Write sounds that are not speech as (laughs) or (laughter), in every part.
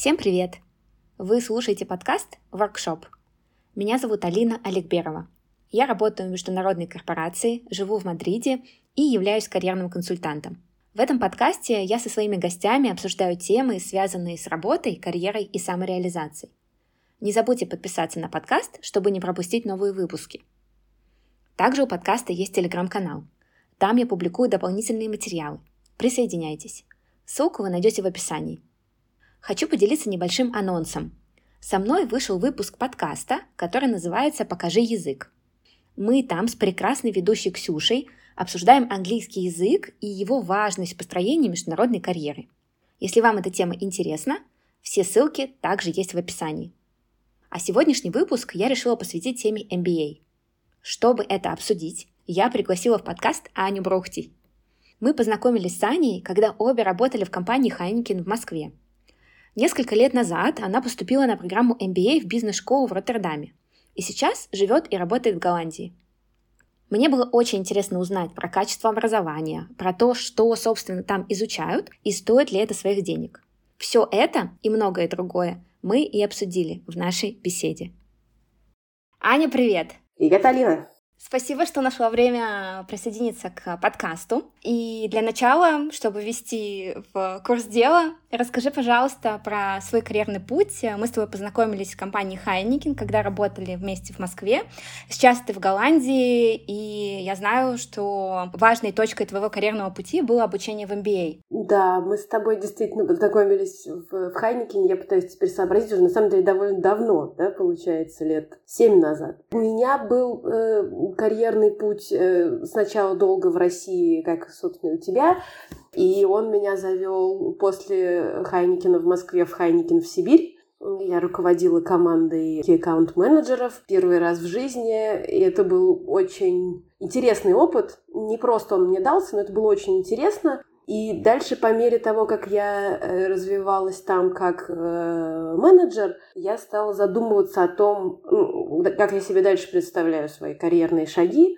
Всем привет! Вы слушаете подкаст «Воркшоп». Меня зовут Алина Олегберова. Я работаю в международной корпорации, живу в Мадриде и являюсь карьерным консультантом. В этом подкасте я со своими гостями обсуждаю темы, связанные с работой, карьерой и самореализацией. Не забудьте подписаться на подкаст, чтобы не пропустить новые выпуски. Также у подкаста есть телеграм-канал. Там я публикую дополнительные материалы. Присоединяйтесь. Ссылку вы найдете в описании – хочу поделиться небольшим анонсом. Со мной вышел выпуск подкаста, который называется «Покажи язык». Мы там с прекрасной ведущей Ксюшей обсуждаем английский язык и его важность в построении международной карьеры. Если вам эта тема интересна, все ссылки также есть в описании. А сегодняшний выпуск я решила посвятить теме MBA. Чтобы это обсудить, я пригласила в подкаст Аню Брухти. Мы познакомились с Аней, когда обе работали в компании Heineken в Москве – Несколько лет назад она поступила на программу MBA в бизнес-школу в Роттердаме и сейчас живет и работает в Голландии. Мне было очень интересно узнать про качество образования, про то, что, собственно, там изучают и стоит ли это своих денег. Все это и многое другое мы и обсудили в нашей беседе. Аня, привет! Привет, Алина! Спасибо, что нашла время присоединиться к подкасту. И для начала, чтобы ввести в курс дела, расскажи, пожалуйста, про свой карьерный путь. Мы с тобой познакомились в компании Хайникин, когда работали вместе в Москве. Сейчас ты в Голландии, и я знаю, что важной точкой твоего карьерного пути было обучение в MBA. Да, мы с тобой действительно познакомились в, в. Я пытаюсь теперь сообразить уже, на самом деле, довольно давно, да, получается, лет семь назад. У меня был э, карьерный путь э, сначала долго в России, как, собственно, у тебя, и он меня завел после Хайникина в Москве в Хайникин в Сибирь. Я руководила командой аккаунт-менеджеров первый раз в жизни, и это был очень интересный опыт. Не просто он мне дался, но это было очень интересно. И дальше, по мере того, как я э, развивалась там как э, менеджер, я стала задумываться о том, как я себе дальше представляю свои карьерные шаги.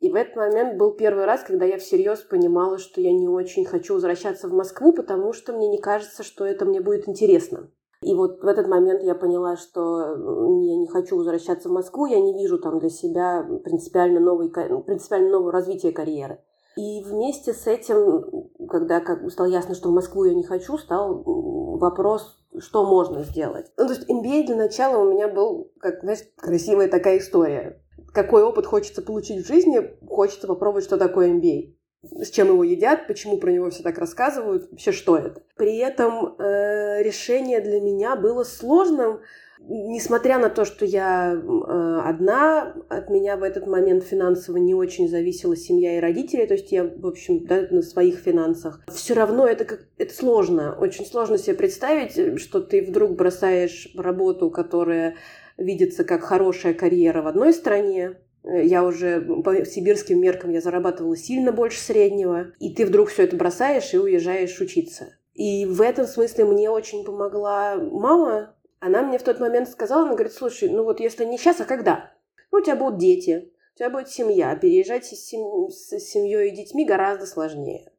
И в этот момент был первый раз, когда я всерьез понимала, что я не очень хочу возвращаться в Москву, потому что мне не кажется, что это мне будет интересно. И вот в этот момент я поняла, что я не хочу возвращаться в Москву, я не вижу там для себя принципиально, новый, принципиально нового развития карьеры. И вместе с этим, когда как стало ясно, что в Москву я не хочу, стал вопрос, что можно сделать. Ну, то есть MBA для начала у меня был, как, знаешь, красивая такая история. Какой опыт хочется получить в жизни, хочется попробовать, что такое MBA с чем его едят, почему про него все так рассказывают, вообще что это. При этом э, решение для меня было сложным, Несмотря на то, что я э, одна, от меня в этот момент финансово не очень зависела семья и родители, то есть я, в общем, да, на своих финансах. Все равно это, как, это сложно. Очень сложно себе представить, что ты вдруг бросаешь работу, которая видится как хорошая карьера в одной стране, я уже по сибирским меркам я зарабатывала сильно больше среднего, и ты вдруг все это бросаешь и уезжаешь учиться. И в этом смысле мне очень помогла мама, она мне в тот момент сказала, она говорит, слушай, ну вот если не сейчас, а когда? Ну, у тебя будут дети, у тебя будет семья, переезжать с, сем... с семьей и детьми гораздо сложнее.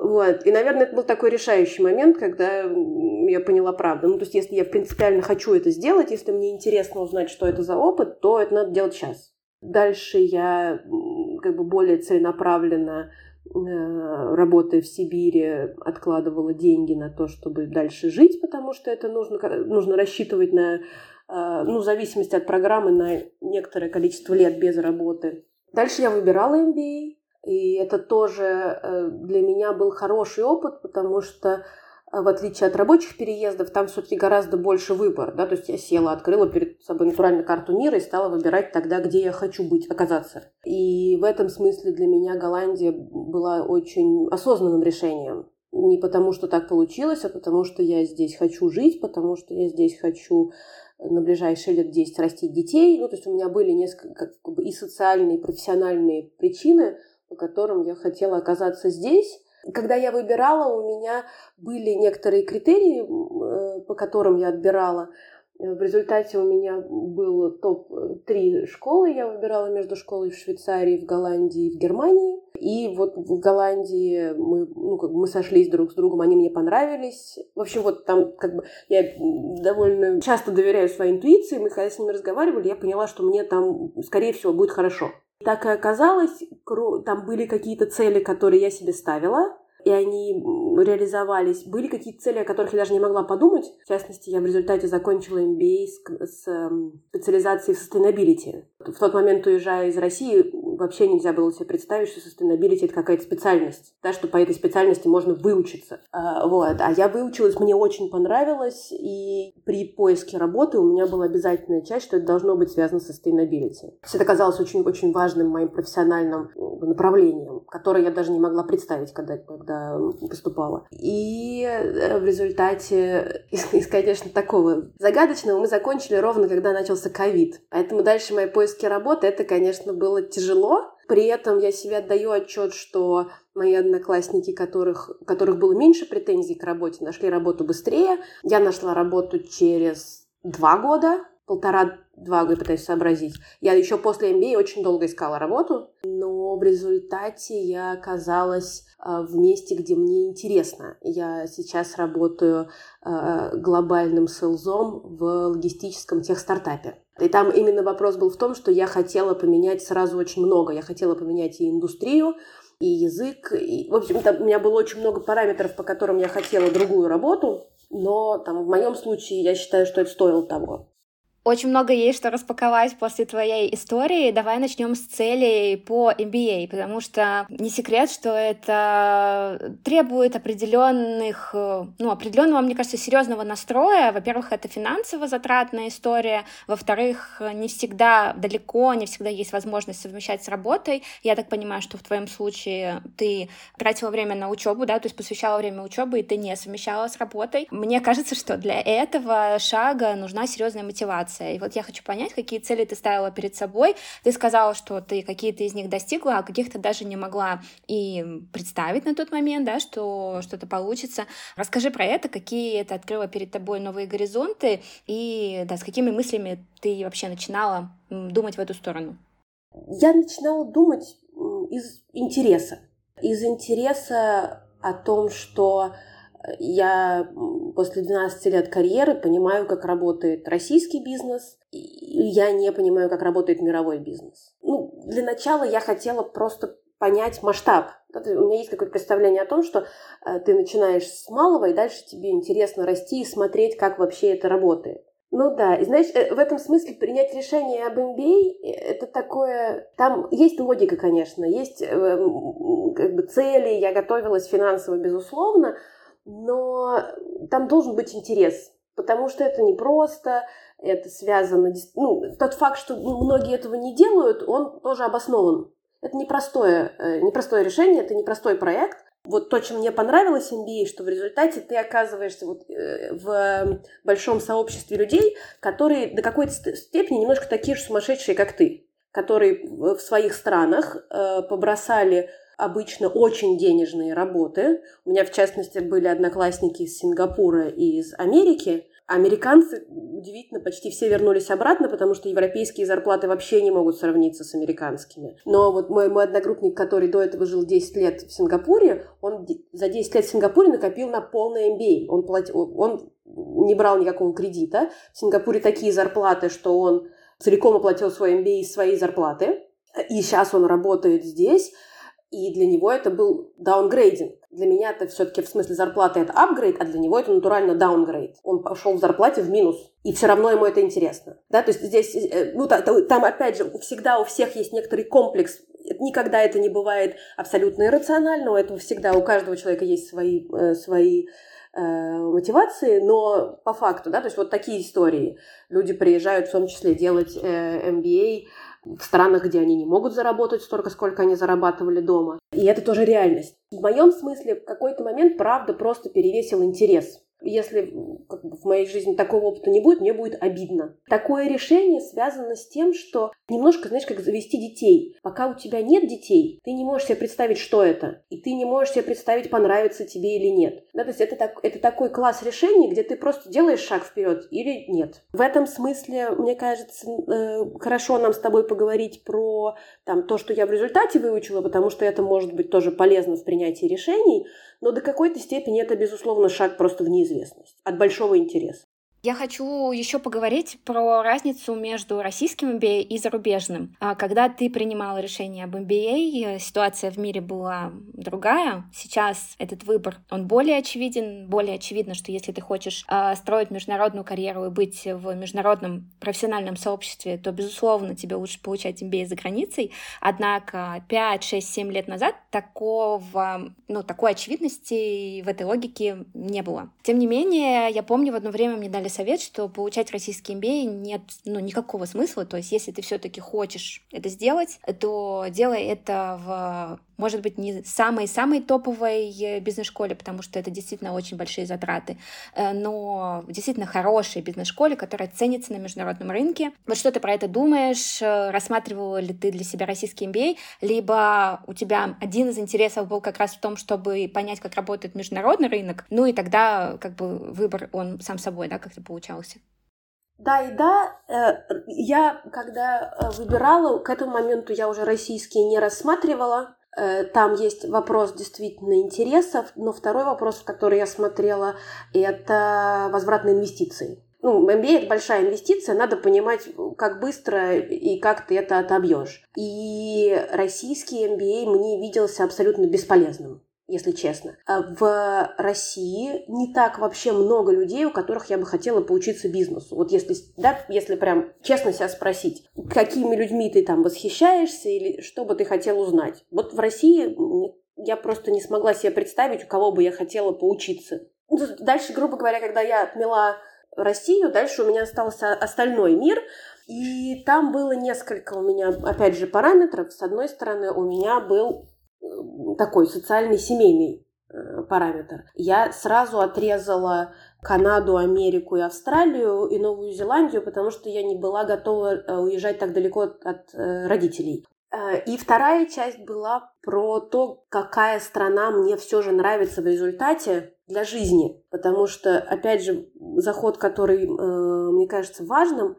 Вот. И, наверное, это был такой решающий момент, когда я поняла правду. Ну, то есть, если я принципиально хочу это сделать, если мне интересно узнать, что это за опыт, то это надо делать сейчас. Дальше я как бы более целенаправленно Э, работая в Сибири, откладывала деньги на то, чтобы дальше жить, потому что это нужно, нужно рассчитывать на, э, ну, в зависимости от программы, на некоторое количество лет без работы. Дальше я выбирала MBA, и это тоже э, для меня был хороший опыт, потому что в отличие от рабочих переездов, там все-таки гораздо больше выбор. Да? То есть я села, открыла перед собой натуральную карту мира и стала выбирать тогда, где я хочу быть, оказаться. И в этом смысле для меня Голландия была очень осознанным решением. Не потому, что так получилось, а потому, что я здесь хочу жить, потому что я здесь хочу на ближайшие лет 10 растить детей. Ну, то есть у меня были несколько как бы, и социальные, и профессиональные причины, по которым я хотела оказаться здесь. Когда я выбирала, у меня были некоторые критерии, э, по которым я отбирала. В результате у меня был топ-3 школы. Я выбирала между школой в Швейцарии, в Голландии и в Германии. И вот в Голландии мы, ну, как бы мы сошлись друг с другом, они мне понравились. В общем, вот там как бы я довольно часто доверяю своей интуиции. Мы когда с ними разговаривали, я поняла, что мне там, скорее всего, будет хорошо. Так и оказалось, там были какие-то цели, которые я себе ставила, и они реализовались. Были какие-то цели, о которых я даже не могла подумать. В частности, я в результате закончила MBA с, с эм, специализацией в sustainability. В тот момент, уезжая из России, вообще нельзя было себе представить, что sustainability — это какая-то специальность, да, что по этой специальности можно выучиться. А, вот. А я выучилась, мне очень понравилось, и при поиске работы у меня была обязательная часть, что это должно быть связано с sustainability. Есть это казалось очень-очень важным моим профессиональным направлением, которое я даже не могла представить, когда, когда поступала. И э, в результате (laughs) из, конечно, такого загадочного мы закончили ровно, когда начался ковид. Поэтому дальше мои поиски работы, это, конечно, было тяжело. При этом я себе отдаю отчет, что мои одноклассники, которых, которых было меньше претензий к работе, нашли работу быстрее. Я нашла работу через два года, полтора-два года пытаюсь сообразить. Я еще после MBA очень долго искала работу, но в результате я оказалась в месте, где мне интересно. Я сейчас работаю а, глобальным селзом в логистическом техстартапе. И там именно вопрос был в том, что я хотела поменять сразу очень много. Я хотела поменять и индустрию, и язык. И, в общем, там у меня было очень много параметров, по которым я хотела другую работу. Но там, в моем случае я считаю, что это стоило того. Очень много есть что распаковать после твоей истории. Давай начнем с целей по MBA, потому что не секрет, что это требует определенных, ну, определенного, мне кажется, серьезного настроя. Во-первых, это финансово затратная история. Во-вторых, не всегда далеко, не всегда есть возможность совмещать с работой. Я так понимаю, что в твоем случае ты тратила время на учебу, да, то есть посвящала время учебы, и ты не совмещала с работой. Мне кажется, что для этого шага нужна серьезная мотивация мотивация. И вот я хочу понять, какие цели ты ставила перед собой. Ты сказала, что ты какие-то из них достигла, а каких-то даже не могла и представить на тот момент, да, что что-то получится. Расскажи про это, какие это открыло перед тобой новые горизонты и да, с какими мыслями ты вообще начинала думать в эту сторону. Я начинала думать из интереса. Из интереса о том, что я после 12 лет карьеры понимаю, как работает российский бизнес, и я не понимаю, как работает мировой бизнес. Ну, для начала я хотела просто понять масштаб. У меня есть какое-то представление о том, что э, ты начинаешь с малого, и дальше тебе интересно расти и смотреть, как вообще это работает. Ну да, и знаешь, э, в этом смысле принять решение об MBA э, это такое... Там есть логика, конечно, есть как бы цели, я готовилась финансово, безусловно, но там должен быть интерес, потому что это непросто, это связано... Ну, тот факт, что многие этого не делают, он тоже обоснован. Это непростое, э, непростое решение, это непростой проект. Вот то, чем мне понравилось MBA, что в результате ты оказываешься вот э, в большом сообществе людей, которые до какой-то степени немножко такие же сумасшедшие, как ты, которые в своих странах э, побросали обычно очень денежные работы. У меня, в частности, были одноклассники из Сингапура и из Америки. Американцы, удивительно, почти все вернулись обратно, потому что европейские зарплаты вообще не могут сравниться с американскими. Но вот мой, мой одногруппник, который до этого жил 10 лет в Сингапуре, он за 10 лет в Сингапуре накопил на полный MBA. Он, платил, он не брал никакого кредита. В Сингапуре такие зарплаты, что он целиком оплатил свой MBA из своей зарплаты. И сейчас он работает здесь. И для него это был даунгрейдинг. Для меня это все-таки в смысле зарплаты это апгрейд, а для него это натурально даунгрейд. Он пошел в зарплате в минус, и все равно ему это интересно. Да, то есть здесь, э, ну, там опять же, всегда у всех есть некоторый комплекс Никогда это не бывает абсолютно иррационально, у этого всегда, у каждого человека есть свои, э, свои э, мотивации, но по факту, да, то есть вот такие истории. Люди приезжают в том числе делать э, MBA в странах, где они не могут заработать столько, сколько они зарабатывали дома. И это тоже реальность. В моем смысле в какой-то момент, правда, просто перевесил интерес. Если как бы, в моей жизни такого опыта не будет, мне будет обидно. Такое решение связано с тем, что немножко, знаешь, как завести детей. Пока у тебя нет детей, ты не можешь себе представить, что это. И ты не можешь себе представить, понравится тебе или нет. Да, то есть это, так, это такой класс решений, где ты просто делаешь шаг вперед или нет. В этом смысле, мне кажется, э, хорошо нам с тобой поговорить про там, то, что я в результате выучила, потому что это может быть тоже полезно в принятии решений, но до какой-то степени это, безусловно, шаг просто в неизвестность от большого интереса. Я хочу еще поговорить про разницу между российским MBA и зарубежным. А когда ты принимала решение об MBA, ситуация в мире была другая. Сейчас этот выбор, он более очевиден. Более очевидно, что если ты хочешь а, строить международную карьеру и быть в международном профессиональном сообществе, то, безусловно, тебе лучше получать MBA за границей. Однако 5, 6, 7 лет назад такого, ну, такой очевидности в этой логике не было. Тем не менее, я помню, в одно время мне дали совет, что получать российский MBA нет ну, никакого смысла. То есть, если ты все-таки хочешь это сделать, то делай это в может быть, не самой-самой топовой бизнес-школе, потому что это действительно очень большие затраты, э, но действительно хорошей бизнес-школе, которая ценится на международном рынке. Вот что ты про это думаешь? Э, рассматривала ли ты для себя российский MBA? Либо у тебя один из интересов был как раз в том, чтобы понять, как работает международный рынок, ну и тогда как бы выбор, он сам собой, да, как-то получался? Да и да, э, я когда выбирала, к этому моменту я уже российские не рассматривала, Э, там есть вопрос действительно интересов, но второй вопрос, который я смотрела, это возвратные инвестиции. Ну, MBA – это большая инвестиция, надо понимать, как быстро и как ты это отобьешь. И российский MBA мне виделся абсолютно бесполезным если честно. А в России не так вообще много людей, у которых я бы хотела поучиться бизнесу. Вот если, да, если прям честно себя спросить, какими людьми ты там восхищаешься или что бы ты хотел узнать. Вот в России я просто не смогла себе представить, у кого бы я хотела поучиться. Ну, дальше, грубо говоря, когда я отмела Россию, дальше у меня остался остальной мир, и там было несколько у меня, опять же, параметров. С одной стороны, у меня был такой социальный семейный э, параметр. Я сразу отрезала Канаду, Америку и Австралию и Новую Зеландию, потому что я не была готова э, уезжать так далеко от, от э, родителей. И вторая часть была про то, какая страна мне все же нравится в результате для жизни. Потому что, опять же, заход, который мне кажется важным,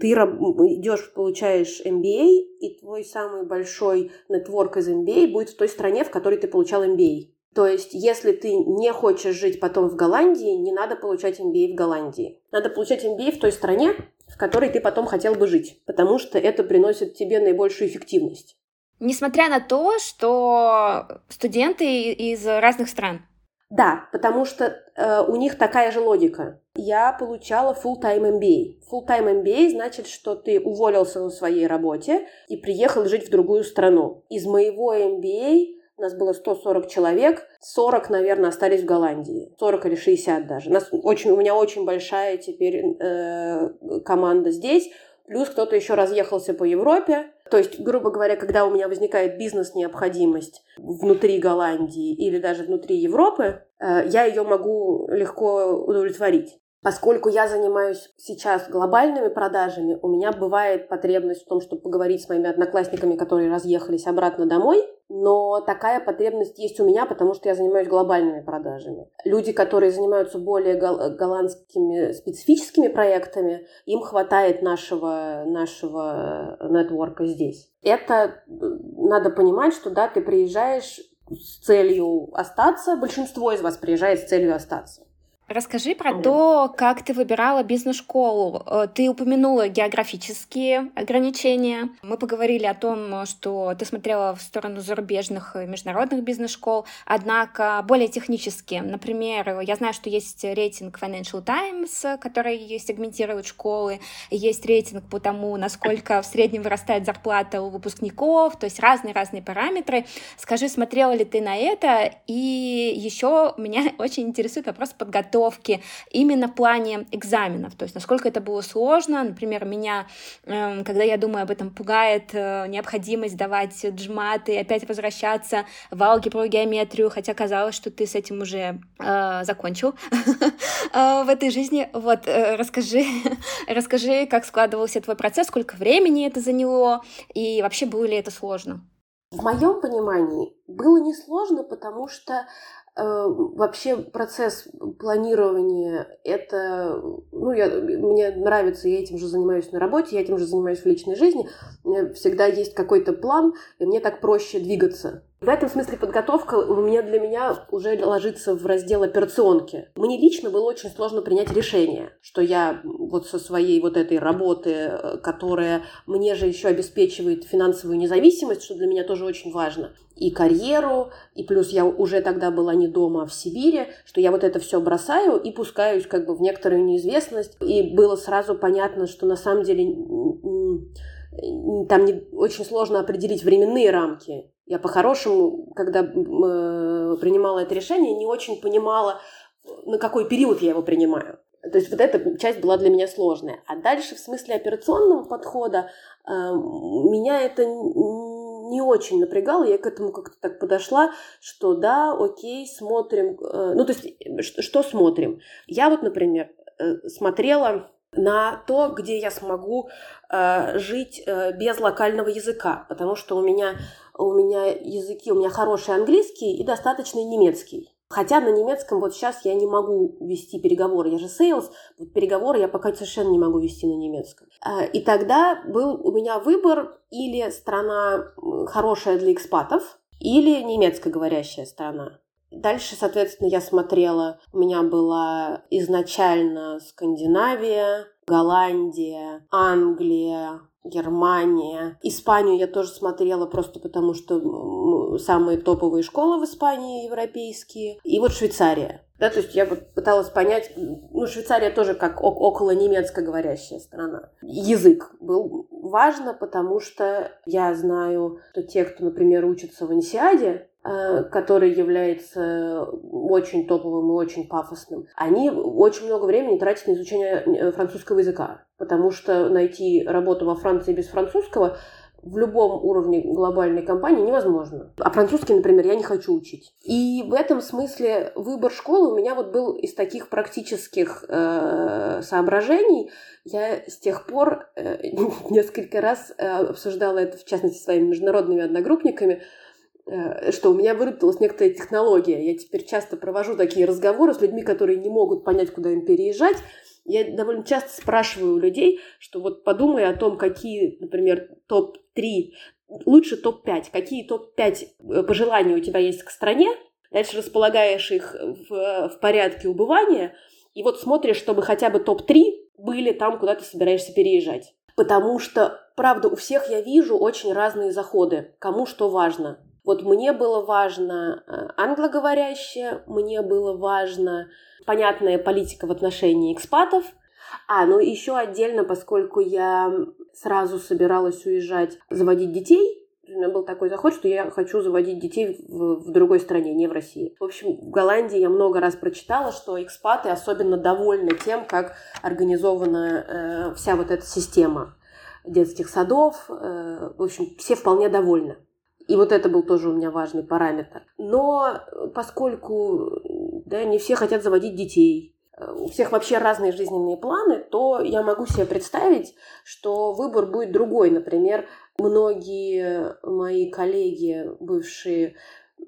ты идешь, получаешь MBA, и твой самый большой нетворк из MBA будет в той стране, в которой ты получал MBA. То есть, если ты не хочешь жить потом в Голландии, не надо получать MBA в Голландии. Надо получать MBA в той стране, в которой ты потом хотел бы жить, потому что это приносит тебе наибольшую эффективность. Несмотря на то, что студенты из разных стран. Да, потому что э, у них такая же логика. Я получала full-time MBA. Full-time MBA значит, что ты уволился на своей работе и приехал жить в другую страну. Из моего MBA у нас было 140 человек, 40, наверное, остались в Голландии. 40 или 60 даже. У, нас очень, у меня очень большая теперь э, команда здесь. Плюс кто-то еще разъехался по Европе. То есть, грубо говоря, когда у меня возникает бизнес-необходимость внутри Голландии или даже внутри Европы, э, я ее могу легко удовлетворить. Поскольку я занимаюсь сейчас глобальными продажами, у меня бывает потребность в том, чтобы поговорить с моими одноклассниками, которые разъехались обратно домой, но такая потребность есть у меня, потому что я занимаюсь глобальными продажами. Люди, которые занимаются более голландскими специфическими проектами, им хватает нашего, нашего нетворка здесь. Это надо понимать, что да, ты приезжаешь с целью остаться, большинство из вас приезжает с целью остаться. Расскажи про то, как ты выбирала бизнес-школу. Э, ты упомянула географические ограничения. Мы поговорили о том, что ты смотрела в сторону зарубежных международных бизнес-школ, однако более технически. Например, я знаю, что есть рейтинг Financial Times, который сегментирует школы, есть рейтинг по тому, насколько в среднем вырастает зарплата у выпускников, то есть разные-разные параметры. Скажи, смотрела ли ты на это? И еще меня (laughs) очень интересует вопрос подготовки подготовки именно в плане экзаменов, то есть насколько это было сложно. Например, меня, эм, когда я думаю об этом, пугает э, необходимость давать джматы, опять возвращаться в алгебру, геометрию, хотя казалось, что ты с этим уже э, закончил (laughs) э, в этой жизни. Вот, расскажи, (laughs) расскажи, как складывался твой процесс, сколько времени это заняло, и вообще было ли это сложно? В моем понимании было несложно, потому что Э, вообще процесс планирования это, ну, я, мне нравится, я этим же занимаюсь на работе, я этим же занимаюсь в личной жизни. Меня всегда есть какой-то план, и мне так проще двигаться. В этом смысле подготовка у меня для меня уже ложится в раздел операционки. Мне лично было очень сложно принять решение, что я вот со своей вот этой работы, э, которая мне же еще обеспечивает финансовую независимость, что для меня тоже очень важно, и карьеру, и плюс я уже тогда была не дома, а в Сибири, что я вот это все бросаю и пускаюсь как бы в некоторую неизвестность. И было сразу понятно, что на самом деле там не, очень сложно определить временные рамки. Я по-хорошему, когда э, принимала это решение, не очень понимала, на какой период я его принимаю. То есть вот эта часть была для меня сложная. А дальше в смысле операционного подхода э, меня это не очень напрягало. Я к этому как-то так подошла, что да, окей, смотрим. Э, ну, то есть что, что смотрим? Я вот, например, э, смотрела на то, где я смогу э, жить э, без локального языка, потому что у меня, у меня языки, у меня хороший английский и достаточный немецкий. Хотя на немецком вот сейчас я не могу вести переговоры, я же sales, вот переговоры я пока совершенно не могу вести на немецком. Э, и тогда был у меня выбор или страна хорошая для экспатов, или немецкоговорящая страна. Дальше, соответственно, я смотрела, у меня была изначально Скандинавия, Голландия, Англия, Германия. Испанию я тоже смотрела просто потому, что самые топовые школы в Испании европейские. И вот Швейцария. Да, то есть я вот пыталась понять, ну, Швейцария тоже как около немецко говорящая страна. Язык был важно, потому что я знаю, что те, кто, например, учится в Ансиаде, который является очень топовым и очень пафосным, они очень много времени тратят на изучение э, французского языка, потому что найти работу во Франции без французского в любом уровне глобальной компании невозможно. А французский, например, я не хочу учить. И в этом смысле выбор школы у меня вот был из таких практических э, соображений. Я с тех пор э, (laughs) несколько раз э, обсуждала это, в частности, с своими международными одногруппниками, Э, что у меня выработалась некоторая технология. Я теперь часто провожу такие разговоры с людьми, которые не могут понять, куда им переезжать. Я довольно часто спрашиваю у людей, что вот подумай о том, какие, например, топ-3, лучше топ-5, какие топ-5 э, пожеланий у тебя есть к стране, дальше располагаешь их в, в порядке убывания, и вот смотришь, чтобы хотя бы топ-3 были там, куда ты собираешься переезжать. Потому что, правда, у всех я вижу очень разные заходы, кому что важно. Вот мне было важно э, англоговорящее, мне было важно понятная политика в отношении экспатов, а, ну еще отдельно, поскольку я сразу собиралась уезжать, заводить детей, у меня был такой заход, что я хочу заводить детей в, в другой стране, не в России. В общем, в Голландии я много раз прочитала, что экспаты особенно довольны тем, как организована э, вся вот эта система детских садов. Э, в общем, все вполне довольны. И вот это был тоже у меня важный параметр. Но поскольку да, не все хотят заводить детей, у всех вообще разные жизненные планы, то я могу себе представить, что выбор будет другой. Например, многие мои коллеги, бывшие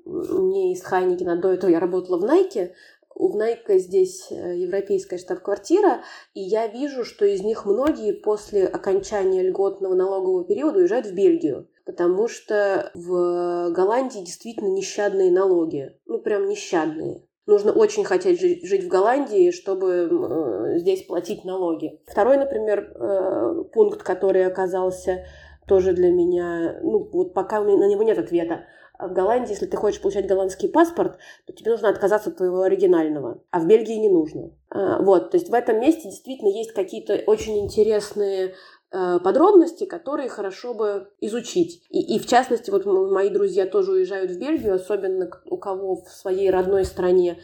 не из Хайникина, до этого я работала в Найке, у Найка здесь э, европейская штаб-квартира, и я вижу, что из них многие после окончания льготного налогового периода уезжают в Бельгию потому что в Голландии действительно нещадные налоги. Ну, прям нещадные. Нужно очень хотеть жить в Голландии, чтобы э, здесь платить налоги. Второй, например, э, пункт, который оказался тоже для меня, ну, вот пока на него нет ответа. В Голландии, если ты хочешь получать голландский паспорт, то тебе нужно отказаться от твоего оригинального, а в Бельгии не нужно. А, вот, то есть в этом месте действительно есть какие-то очень интересные подробности, которые хорошо бы изучить. И, и в частности, вот мои друзья тоже уезжают в Бельгию, особенно у кого в своей родной стране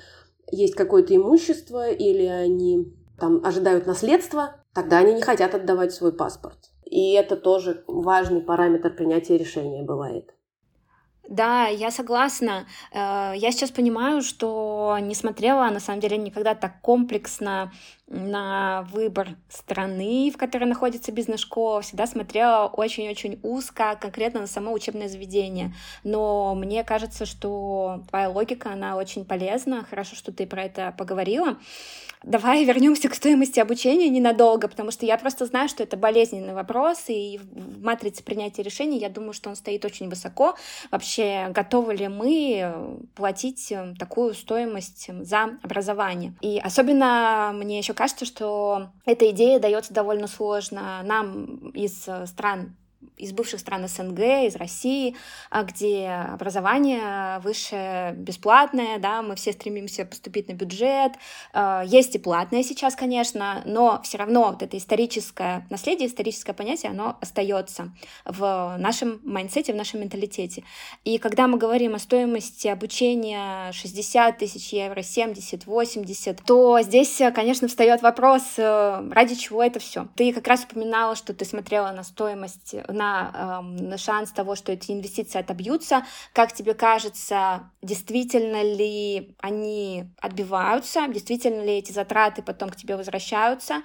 есть какое-то имущество или они там ожидают наследства, тогда они не хотят отдавать свой паспорт. И это тоже важный параметр принятия решения бывает. Да, я согласна. Э, я сейчас понимаю, что не смотрела, на самом деле, никогда так комплексно на выбор страны, в которой находится бизнес-школа, всегда смотрела очень-очень узко, конкретно на само учебное заведение. Но мне кажется, что твоя логика, она очень полезна. Хорошо, что ты про это поговорила. Давай вернемся к стоимости обучения ненадолго, потому что я просто знаю, что это болезненный вопрос, и в матрице принятия решений я думаю, что он стоит очень высоко. Вообще, готовы ли мы платить такую стоимость за образование? И особенно мне еще кажется, что эта идея дается довольно сложно нам из стран из бывших стран СНГ, из России, а, где образование высшее бесплатное, да, мы все стремимся поступить на бюджет. А, есть и платное сейчас, конечно, но все равно вот это историческое наследие, историческое понятие, оно остается в нашем mindset е, в нашем менталитете. И когда мы говорим о стоимости обучения 60 тысяч евро, 70, 80, то здесь, конечно, встает вопрос, э, ради чего это все. Ты как раз упоминала, что ты смотрела на стоимость на, э, на шанс того, что эти инвестиции отобьются. Как тебе кажется, действительно ли они отбиваются, действительно ли эти затраты потом к тебе возвращаются?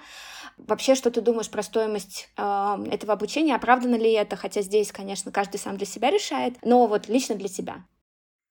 Вообще, что ты думаешь про стоимость э, этого обучения? Оправдано ли это? Хотя здесь, конечно, каждый сам для себя решает, но вот лично для тебя.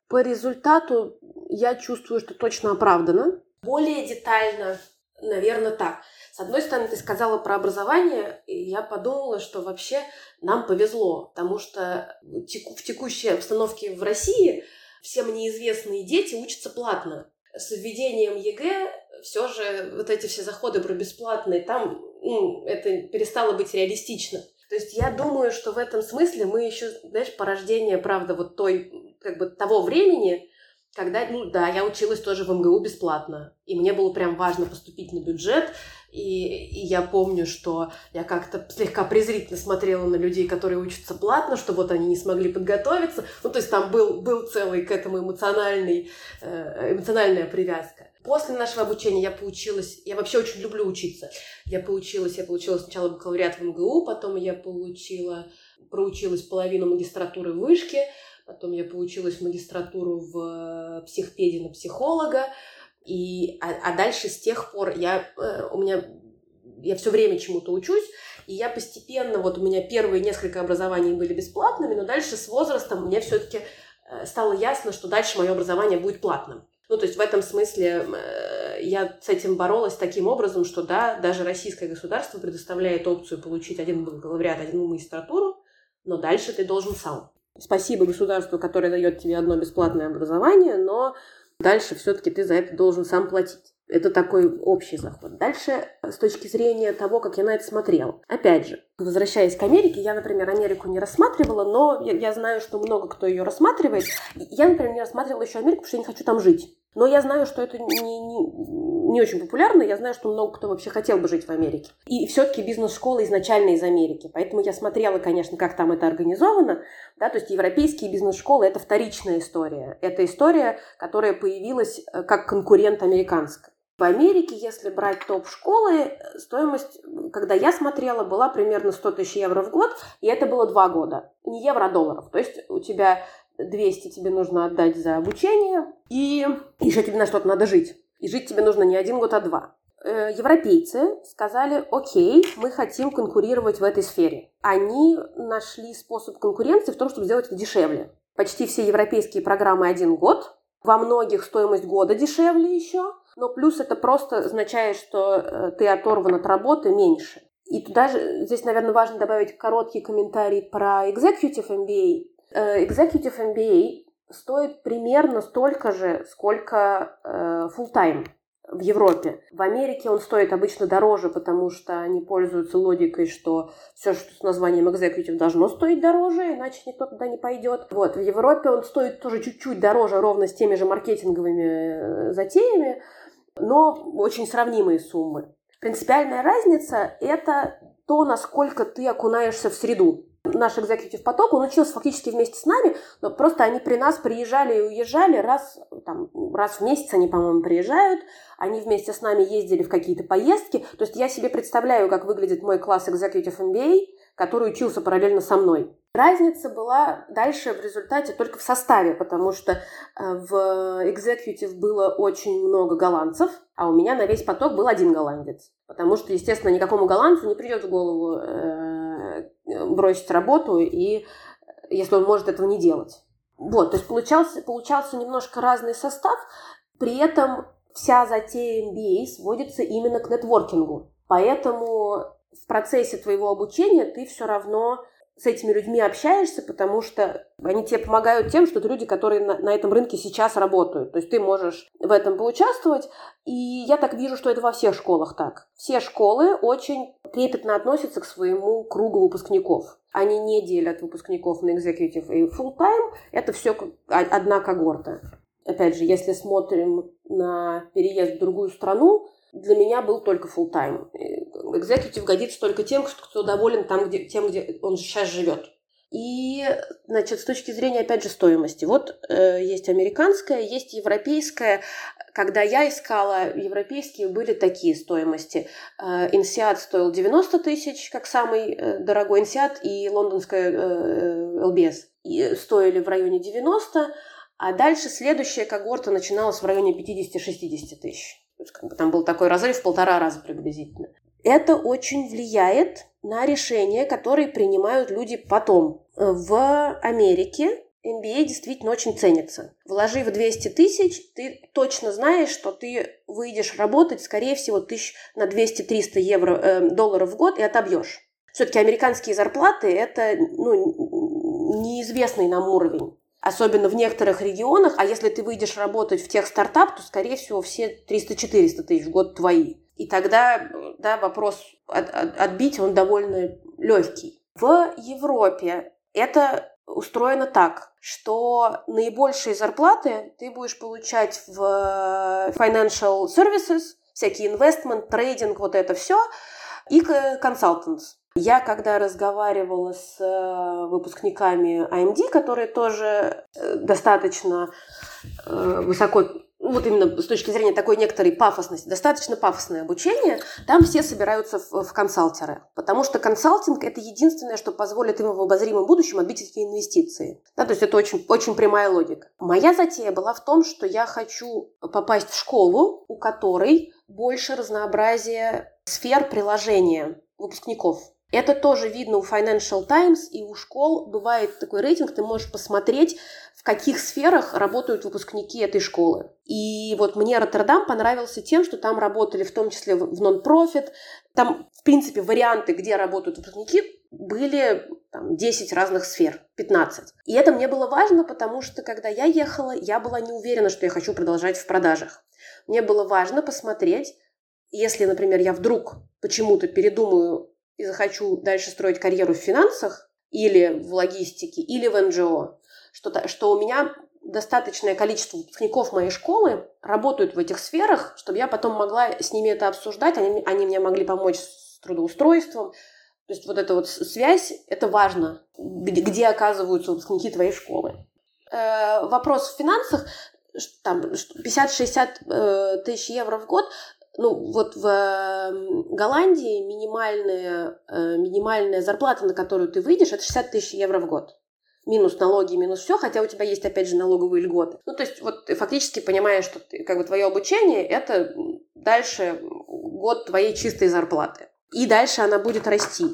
По результату я чувствую, что точно оправдано. Более детально, наверное, так. С одной стороны, ты сказала про образование, и я подумала, что вообще нам повезло, потому что в текущей обстановке в России всем неизвестные дети учатся платно. С введением ЕГЭ все же вот эти все заходы про бесплатные, там ну, это перестало быть реалистично. То есть я думаю, что в этом смысле мы еще, знаешь, порождение, правда, вот той, как бы того времени, когда, ну да, я училась тоже в МГУ бесплатно, и мне было прям важно поступить на бюджет, и, и я помню, что я как-то слегка презрительно смотрела на людей, которые учатся платно, что вот они не смогли подготовиться. Ну, то есть там был, был целый к этому эмоциональный, э, эмоциональная привязка. После нашего обучения я поучилась, я вообще очень люблю учиться. Я поучилась, я получила сначала бакалавриат в МГУ, потом я получила, проучилась половину магистратуры в вышке, потом я поучилась в магистратуру в э, психпеде на психолога, и, а, а дальше с тех пор я, э, у меня, я все время чему-то учусь, и я постепенно, вот у меня первые несколько образований были бесплатными, но дальше с возрастом мне все-таки э, стало ясно, что дальше мое образование будет платным. Ну, то есть в этом смысле я с этим боролась таким образом, что да, даже российское государство предоставляет опцию получить один бакалавриат, один магистратуру, но дальше ты должен сам. Спасибо государству, которое дает тебе одно бесплатное образование, но Дальше все-таки ты за это должен сам платить. Это такой общий заход. Дальше, с точки зрения того, как я на это смотрела. Опять же, возвращаясь к Америке, я, например, Америку не рассматривала, но я, я знаю, что много кто ее рассматривает. Я, например, не рассматривала еще Америку, потому что я не хочу там жить. Но я знаю, что это не, не, не очень популярно. Я знаю, что много кто вообще хотел бы жить в Америке. И все-таки бизнес-школа изначально из Америки. Поэтому я смотрела, конечно, как там это организовано. Да, то есть европейские бизнес-школы – это вторичная история. Это история, которая появилась э, как конкурент американской. В Америке, если брать топ-школы, стоимость, когда я смотрела, была примерно 100 тысяч евро в год, и это было два года. Не евро, а долларов. То есть у тебя 200 тебе нужно отдать за обучение, и еще тебе на что-то надо жить. И жить тебе нужно не один год, а два. Э, европейцы сказали, окей, мы хотим конкурировать в этой сфере. Они нашли способ конкуренции в том, чтобы сделать это дешевле. Почти все европейские программы один год, во многих стоимость года дешевле еще, но плюс это просто означает, что э, ты оторван от работы меньше. И туда же, здесь, наверное, важно добавить короткий комментарий про Executive MBA, Э, Executive MBA стоит примерно столько же, сколько э, full-time в Европе. В Америке он стоит обычно дороже, потому что они пользуются логикой, что все, что с названием executive, должно стоить дороже, иначе никто туда не пойдет. Вот, в Европе он стоит тоже чуть-чуть дороже, ровно с теми же маркетинговыми э, затеями, но очень сравнимые суммы. Принципиальная разница – это то, насколько ты окунаешься в среду. Наш экзекутив поток, он учился фактически вместе с нами, но просто они при нас приезжали и уезжали раз, там, раз в месяц они, по-моему, приезжают, они вместе с нами ездили в какие-то поездки. То есть я себе представляю, как выглядит мой класс Executive MBA, который учился параллельно со мной. Разница была дальше в результате только в составе, потому что э, в Executive было очень много голландцев, а у меня на весь поток был один голландец. Потому что, естественно, никакому голландцу не придет в голову э, бросить работу, и если он может этого не делать. Вот, то есть получался, получался немножко разный состав, при этом вся затея MBA сводится именно к нетворкингу. Поэтому в процессе твоего обучения ты все равно с этими людьми общаешься, потому что они тебе помогают тем, что это люди, которые на, на этом рынке сейчас работают. То есть ты можешь в этом поучаствовать. И я так вижу, что это во всех школах так. Все школы очень трепетно относятся к своему кругу выпускников. Они не делят выпускников на executive и full-time. Это все одна когорта. Опять же, если смотрим на переезд в другую страну, для меня был только full time. Экзекутив годится только тем, кто доволен там, где, тем, где он сейчас живет. И, значит, с точки зрения, опять же, стоимости. Вот э, есть американская, есть европейская. Когда я искала, европейские были такие стоимости. Э, стоил 90 тысяч, как самый э, дорогой Инсиат, и лондонская э, ЛБС и стоили в районе 90, а дальше следующая когорта начиналась в районе 50-60 тысяч как бы там был такой разрыв в полтора раза приблизительно. Это очень влияет на решения, которые принимают люди потом. В Америке MBA действительно очень ценится. Вложив 200 тысяч, ты точно знаешь, что ты выйдешь работать, скорее всего, тысяч на 200-300 евро, э, долларов в год и отобьешь. Все-таки американские зарплаты – это ну, неизвестный нам уровень особенно в некоторых регионах, а если ты выйдешь работать в тех стартап, то, скорее всего, все 300-400 тысяч в год твои. И тогда да, вопрос от, от, отбить, он довольно легкий. В Европе это устроено так, что наибольшие зарплаты ты будешь получать в financial services, всякие investment, трейдинг, вот это все, и consultants. Я когда разговаривала с э, выпускниками AMD, которые тоже э, достаточно э, высоко вот именно с точки зрения такой некоторой пафосности, достаточно пафосное обучение, там все собираются в, в консалтеры. Потому что консалтинг – это единственное, что позволит им в обозримом будущем отбить эти инвестиции. Да, то есть это очень, очень прямая логика. Моя затея была в том, что я хочу попасть в школу, у которой больше разнообразия сфер приложения выпускников. Это тоже видно у Financial Times и у школ. Бывает такой рейтинг, ты можешь посмотреть, в каких сферах работают выпускники этой школы. И вот мне Роттердам понравился тем, что там работали в том числе в нон-профит. Там, в принципе, варианты, где работают выпускники, были там, 10 разных сфер, 15. И это мне было важно, потому что когда я ехала, я была не уверена, что я хочу продолжать в продажах. Мне было важно посмотреть, если, например, я вдруг почему-то передумаю и захочу дальше строить карьеру в финансах или в логистике, или в НГО, что, что у меня достаточное количество выпускников моей школы работают в этих сферах, чтобы я потом могла с ними это обсуждать, они, они мне могли помочь с трудоустройством. То есть вот эта вот связь, это важно, где, где оказываются выпускники твоей школы. Э, вопрос в финансах, там 50-60 э, тысяч евро в год, ну, вот в эм, Голландии минимальная, э, минимальная зарплата, на которую ты выйдешь, это 60 тысяч евро в год. Минус налоги, минус все, хотя у тебя есть, опять же, налоговые льготы. Ну, то есть, вот ты фактически понимаешь, что ты, как бы твое обучение – это дальше год твоей чистой зарплаты. И дальше она будет расти.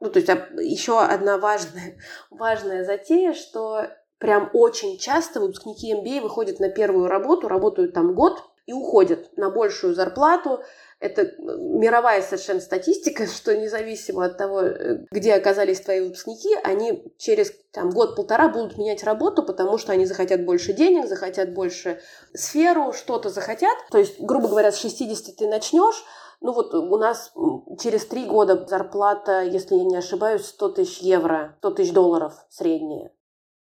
Ну, то есть, еще одна важная, (laughs) важная затея, что прям очень часто выпускники MBA выходят на первую работу, работают там год, и уходят на большую зарплату. Это э, мировая совершенно статистика, (laughs) что независимо от того, э, где оказались твои выпускники, они через там, год-полтора будут менять работу, потому что они захотят больше денег, захотят больше сферу, что-то захотят. То есть, грубо говоря, с 60 ты начнешь, ну вот у нас через три года зарплата, если я не ошибаюсь, 100 тысяч евро, 100 тысяч долларов средняя.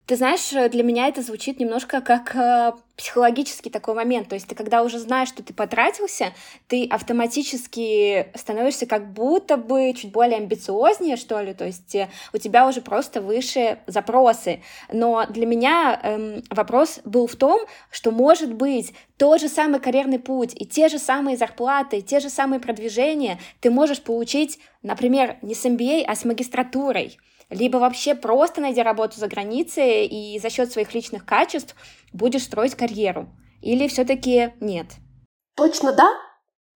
Ты знаешь, для меня это звучит немножко как э, психологический такой момент. То есть ты когда уже знаешь, что ты потратился, ты автоматически становишься как будто бы чуть более амбициознее, что ли. То есть э, у тебя уже просто выше запросы. Но для меня эм, вопрос был в том, что может быть тот же самый карьерный путь и те же самые зарплаты, и те же самые продвижения ты можешь получить, например, не с MBA, а с магистратурой либо вообще просто найди работу за границей и за счет своих личных качеств будешь строить карьеру. Или все-таки нет? Точно да.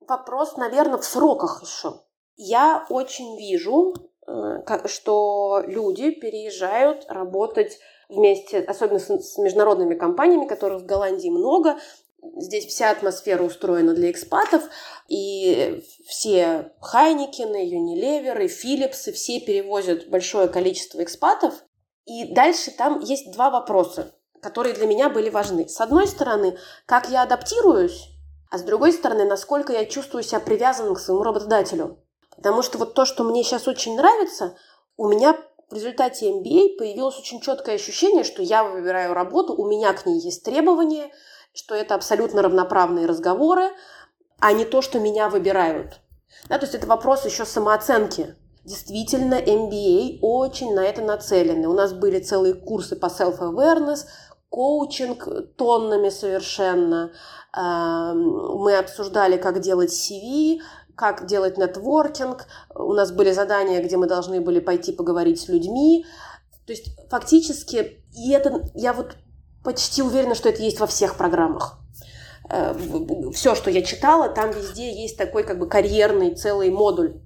Вопрос, наверное, в сроках еще. Я очень вижу, э, что люди переезжают работать вместе, особенно с международными компаниями, которых в Голландии много, Здесь вся атмосфера устроена для экспатов, и все Хайникины, Юнилеверы, Филлипсы, все перевозят большое количество экспатов. И дальше там есть два вопроса, которые для меня были важны. С одной стороны, как я адаптируюсь, а с другой стороны, насколько я чувствую себя привязанным к своему работодателю. Потому что вот то, что мне сейчас очень нравится, у меня в результате MBA появилось очень четкое ощущение, что я выбираю работу, у меня к ней есть требования – что это абсолютно равноправные разговоры, а не то, что меня выбирают. Да, то есть это вопрос еще самооценки. Действительно, MBA очень на это нацелены. У нас были целые курсы по self-awareness, коучинг тоннами совершенно. Эм, мы обсуждали, как делать CV, как делать нетворкинг. У нас были задания, где мы должны были пойти поговорить с людьми. То есть фактически, и это я вот почти уверена, что это есть во всех программах. Э, Все, что я читала, там везде есть такой как бы карьерный целый модуль.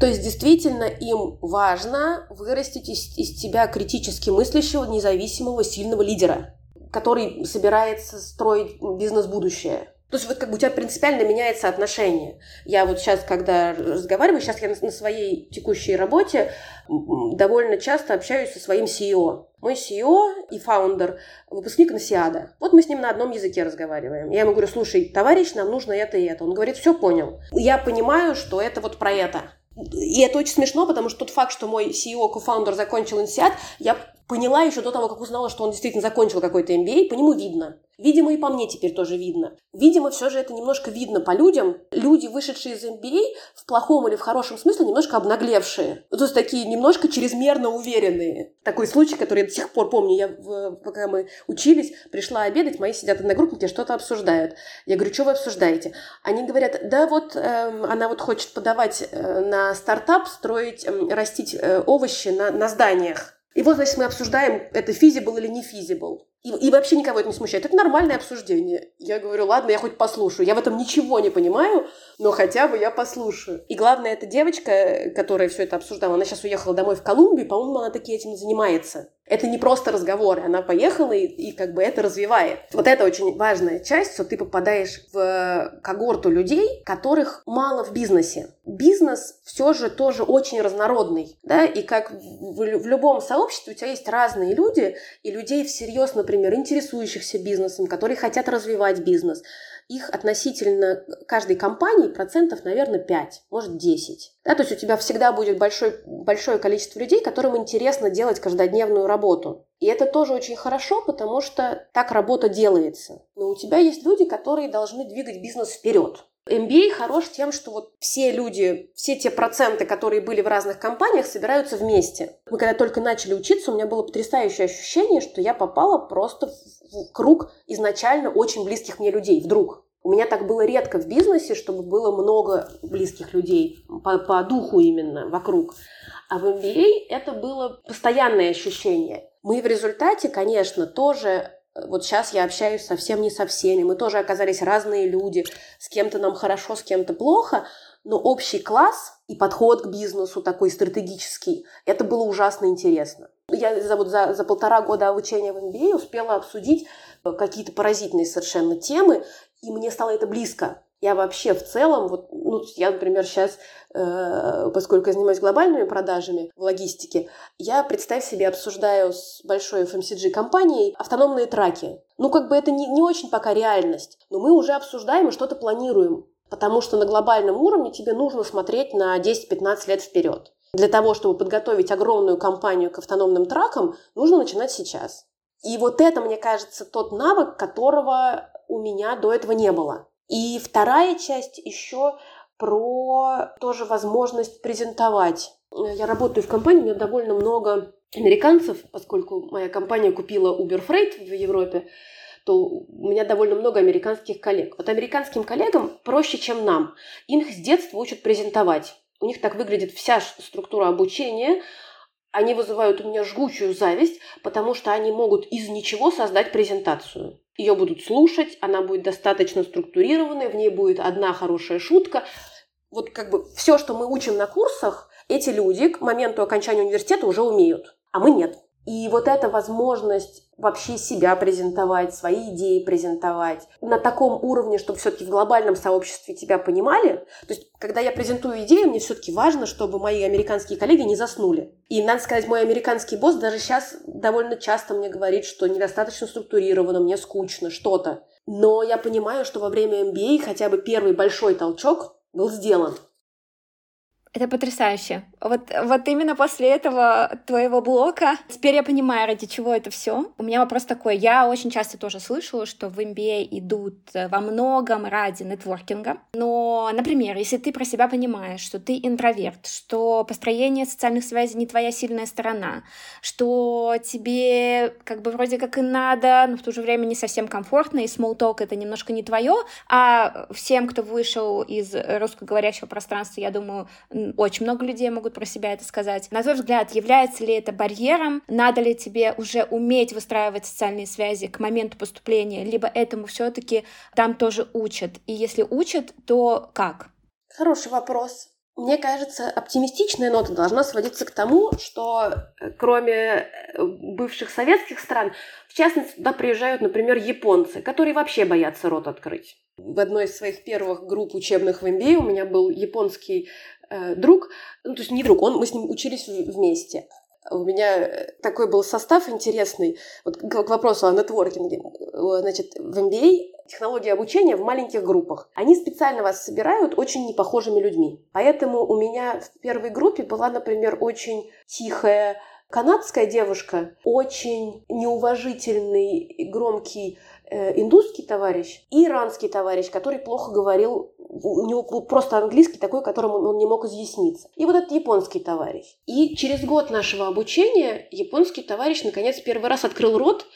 То есть действительно им важно вырастить из, из тебя критически мыслящего, независимого, сильного лидера, который собирается строить бизнес-будущее. То есть вот как бы у тебя принципиально меняется отношение. Я вот сейчас, когда разговариваю, сейчас я на своей текущей работе довольно часто общаюсь со своим CEO. Мой CEO и фаундер – выпускник Насиада. Вот мы с ним на одном языке разговариваем. Я ему говорю, слушай, товарищ, нам нужно это и это. Он говорит, все понял. Я понимаю, что это вот про это. И это очень смешно, потому что тот факт, что мой CEO, кофаундер закончил инсиат, я поняла еще до того, как узнала, что он действительно закончил какой-то MBA, по нему видно. Видимо, и по мне теперь тоже видно. Видимо, все же это немножко видно по людям. Люди, вышедшие из MBA, в плохом или в хорошем смысле, немножко обнаглевшие. Ну, то есть такие немножко чрезмерно уверенные. Такой случай, который я до сих пор помню. Я, пока мы учились, пришла обедать, мои сидят одногруппники, что-то обсуждают. Я говорю, что вы обсуждаете? Они говорят, да вот э, она вот хочет подавать э, на стартап, строить, э, растить э, овощи на, на зданиях. И вот, значит, мы обсуждаем, это feasible или не feasible. И, и вообще никого это не смущает. Это нормальное обсуждение. Я говорю, ладно, я хоть послушаю. Я в этом ничего не понимаю, но хотя бы я послушаю. И главное, эта девочка, которая все это обсуждала, она сейчас уехала домой в Колумбию, по-моему, она таки этим занимается. Это не просто разговоры, она поехала и, и как бы это развивает. Вот это очень важная часть, что ты попадаешь в когорту людей, которых мало в бизнесе. Бизнес все же тоже очень разнородный, да, и как в, в любом сообществе у тебя есть разные люди, и людей всерьез, например, интересующихся бизнесом, которые хотят развивать бизнес, их относительно каждой компании процентов, наверное, 5, может 10. Да, то есть у тебя всегда будет большой, большое количество людей, которым интересно делать каждодневную работу. И это тоже очень хорошо, потому что так работа делается. Но у тебя есть люди, которые должны двигать бизнес вперед. MBA хорош тем, что вот все люди, все те проценты, которые были в разных компаниях, собираются вместе. Мы когда только начали учиться, у меня было потрясающее ощущение, что я попала просто в круг изначально очень близких мне людей, вдруг. У меня так было редко в бизнесе, чтобы было много близких людей, по, по духу именно, вокруг. А в MBA это было постоянное ощущение. Мы в результате, конечно, тоже вот сейчас я общаюсь совсем не со всеми, мы тоже оказались разные люди, с кем-то нам хорошо, с кем-то плохо, но общий класс и подход к бизнесу такой стратегический, это было ужасно интересно. Я за, вот за, за полтора года обучения в MBA успела обсудить какие-то поразительные совершенно темы, и мне стало это близко. Я вообще в целом, вот, ну, я, например, сейчас, э, поскольку я занимаюсь глобальными продажами в логистике, я, представь себе, обсуждаю с большой FMCG-компанией автономные траки. Ну, как бы это не, не очень пока реальность, но мы уже обсуждаем и что-то планируем, потому что на глобальном уровне тебе нужно смотреть на 10-15 лет вперед. Для того, чтобы подготовить огромную компанию к автономным тракам, нужно начинать сейчас. И вот это, мне кажется, тот навык, которого у меня до этого не было. И вторая часть еще про тоже возможность презентовать. Я работаю в компании, у меня довольно много американцев, поскольку моя компания купила Uber Freight в Европе, то у меня довольно много американских коллег. Вот американским коллегам проще, чем нам. Им с детства учат презентовать. У них так выглядит вся структура обучения. Они вызывают у меня жгучую зависть, потому что они могут из ничего создать презентацию. Ее будут слушать, она будет достаточно структурированной, в ней будет одна хорошая шутка. Вот как бы все, что мы учим на курсах, эти люди к моменту окончания университета уже умеют, а мы нет. И вот эта возможность вообще себя презентовать, свои идеи презентовать на таком уровне, чтобы все-таки в глобальном сообществе тебя понимали. То есть, когда я презентую идею, мне все-таки важно, чтобы мои американские коллеги не заснули. И, надо сказать, мой американский босс даже сейчас довольно часто мне говорит, что недостаточно структурировано, мне скучно, что-то. Но я понимаю, что во время MBA хотя бы первый большой толчок был сделан. Это потрясающе. Вот, вот именно после этого твоего блока теперь я понимаю, ради чего это все. У меня вопрос такой. Я очень часто тоже слышала, что в MBA идут во многом ради нетворкинга. Но, например, если ты про себя понимаешь, что ты интроверт, что построение социальных связей не твоя сильная сторона, что тебе как бы вроде как и надо, но в то же время не совсем комфортно, и small talk это немножко не твое, а всем, кто вышел из русскоговорящего пространства, я думаю, очень много людей могут про себя это сказать. На твой взгляд, является ли это барьером? Надо ли тебе уже уметь выстраивать социальные связи к моменту поступления? Либо этому все-таки там тоже учат? И если учат, то как? Хороший вопрос. Мне кажется, оптимистичная нота должна сводиться к тому, что э, кроме э, бывших советских стран, в частности, туда приезжают, например, японцы, которые вообще боятся рот открыть. В одной из своих первых групп учебных в MBA у меня был японский Э, друг, ну, то есть не друг, он, мы с ним учились вместе. У меня э, такой был состав интересный. Вот к вопросу о нетворкинге. Э, значит, в MBA технологии обучения в маленьких группах. Они специально вас собирают очень непохожими людьми. Поэтому у меня в первой группе была, например, очень тихая канадская девушка, очень неуважительный, громкий Э, индусский товарищ и иранский товарищ, который плохо говорил, у него был просто английский такой, которому он не мог изъясниться. И вот этот японский товарищ. И через год нашего обучения японский товарищ наконец первый раз открыл рот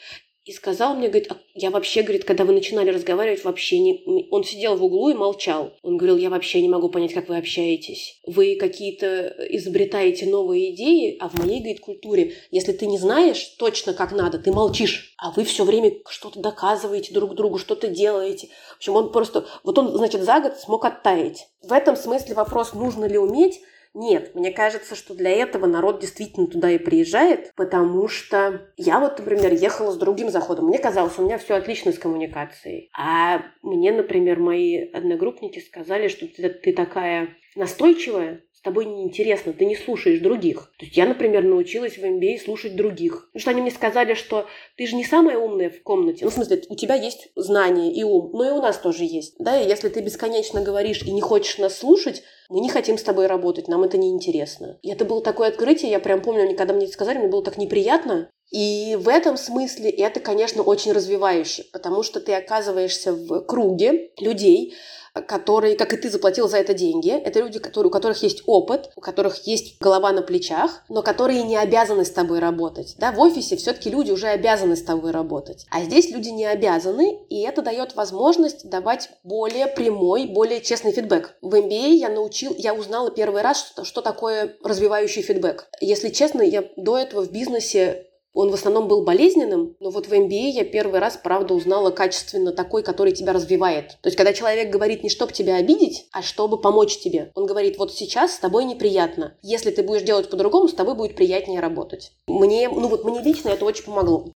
и сказал мне, говорит, а я вообще, говорит, когда вы начинали разговаривать, вообще не... Он сидел в углу и молчал. Он говорил, я вообще не могу понять, как вы общаетесь. Вы какие-то изобретаете новые идеи, а в моей, говорит, культуре, если ты не знаешь точно, как надо, ты молчишь. А вы все время что-то доказываете друг другу, что-то делаете. В общем, он просто... Вот он, значит, за год смог оттаять. В этом смысле вопрос, нужно ли уметь, нет, мне кажется, что для этого народ действительно туда и приезжает, потому что я вот, например, ехала с другим заходом. Мне казалось, у меня все отлично с коммуникацией. А мне, например, мои одногруппники сказали, что ты, ты такая настойчивая, тобой неинтересно, ты не слушаешь других. То есть я, например, научилась в MBA слушать других. Потому что они мне сказали, что ты же не самая умная в комнате. Ну, в смысле, у тебя есть знания и ум, но и у нас тоже есть. Да, и если ты бесконечно говоришь и не хочешь нас слушать, мы не хотим с тобой работать, нам это не интересно. И это было такое открытие, я прям помню, когда мне это сказали, мне было так неприятно. И в этом смысле это, конечно, очень развивающе, потому что ты оказываешься в круге людей, которые, как и ты, заплатил за это деньги. Это люди, которые, у которых есть опыт, у которых есть голова на плечах, но которые не обязаны с тобой работать. Да, в офисе все-таки люди уже обязаны с тобой работать. А здесь люди не обязаны, и это дает возможность давать более прямой, более честный фидбэк. В MBA я научил, я узнала первый раз, что, что такое развивающий фидбэк. Если честно, я до этого в бизнесе он в основном был болезненным, но вот в MBA я первый раз, правда, узнала качественно такой, который тебя развивает. То есть, когда человек говорит не чтобы тебя обидеть, а чтобы помочь тебе. Он говорит, вот сейчас с тобой неприятно. Если ты будешь делать по-другому, с тобой будет приятнее работать. Мне, ну вот мне лично это очень помогло.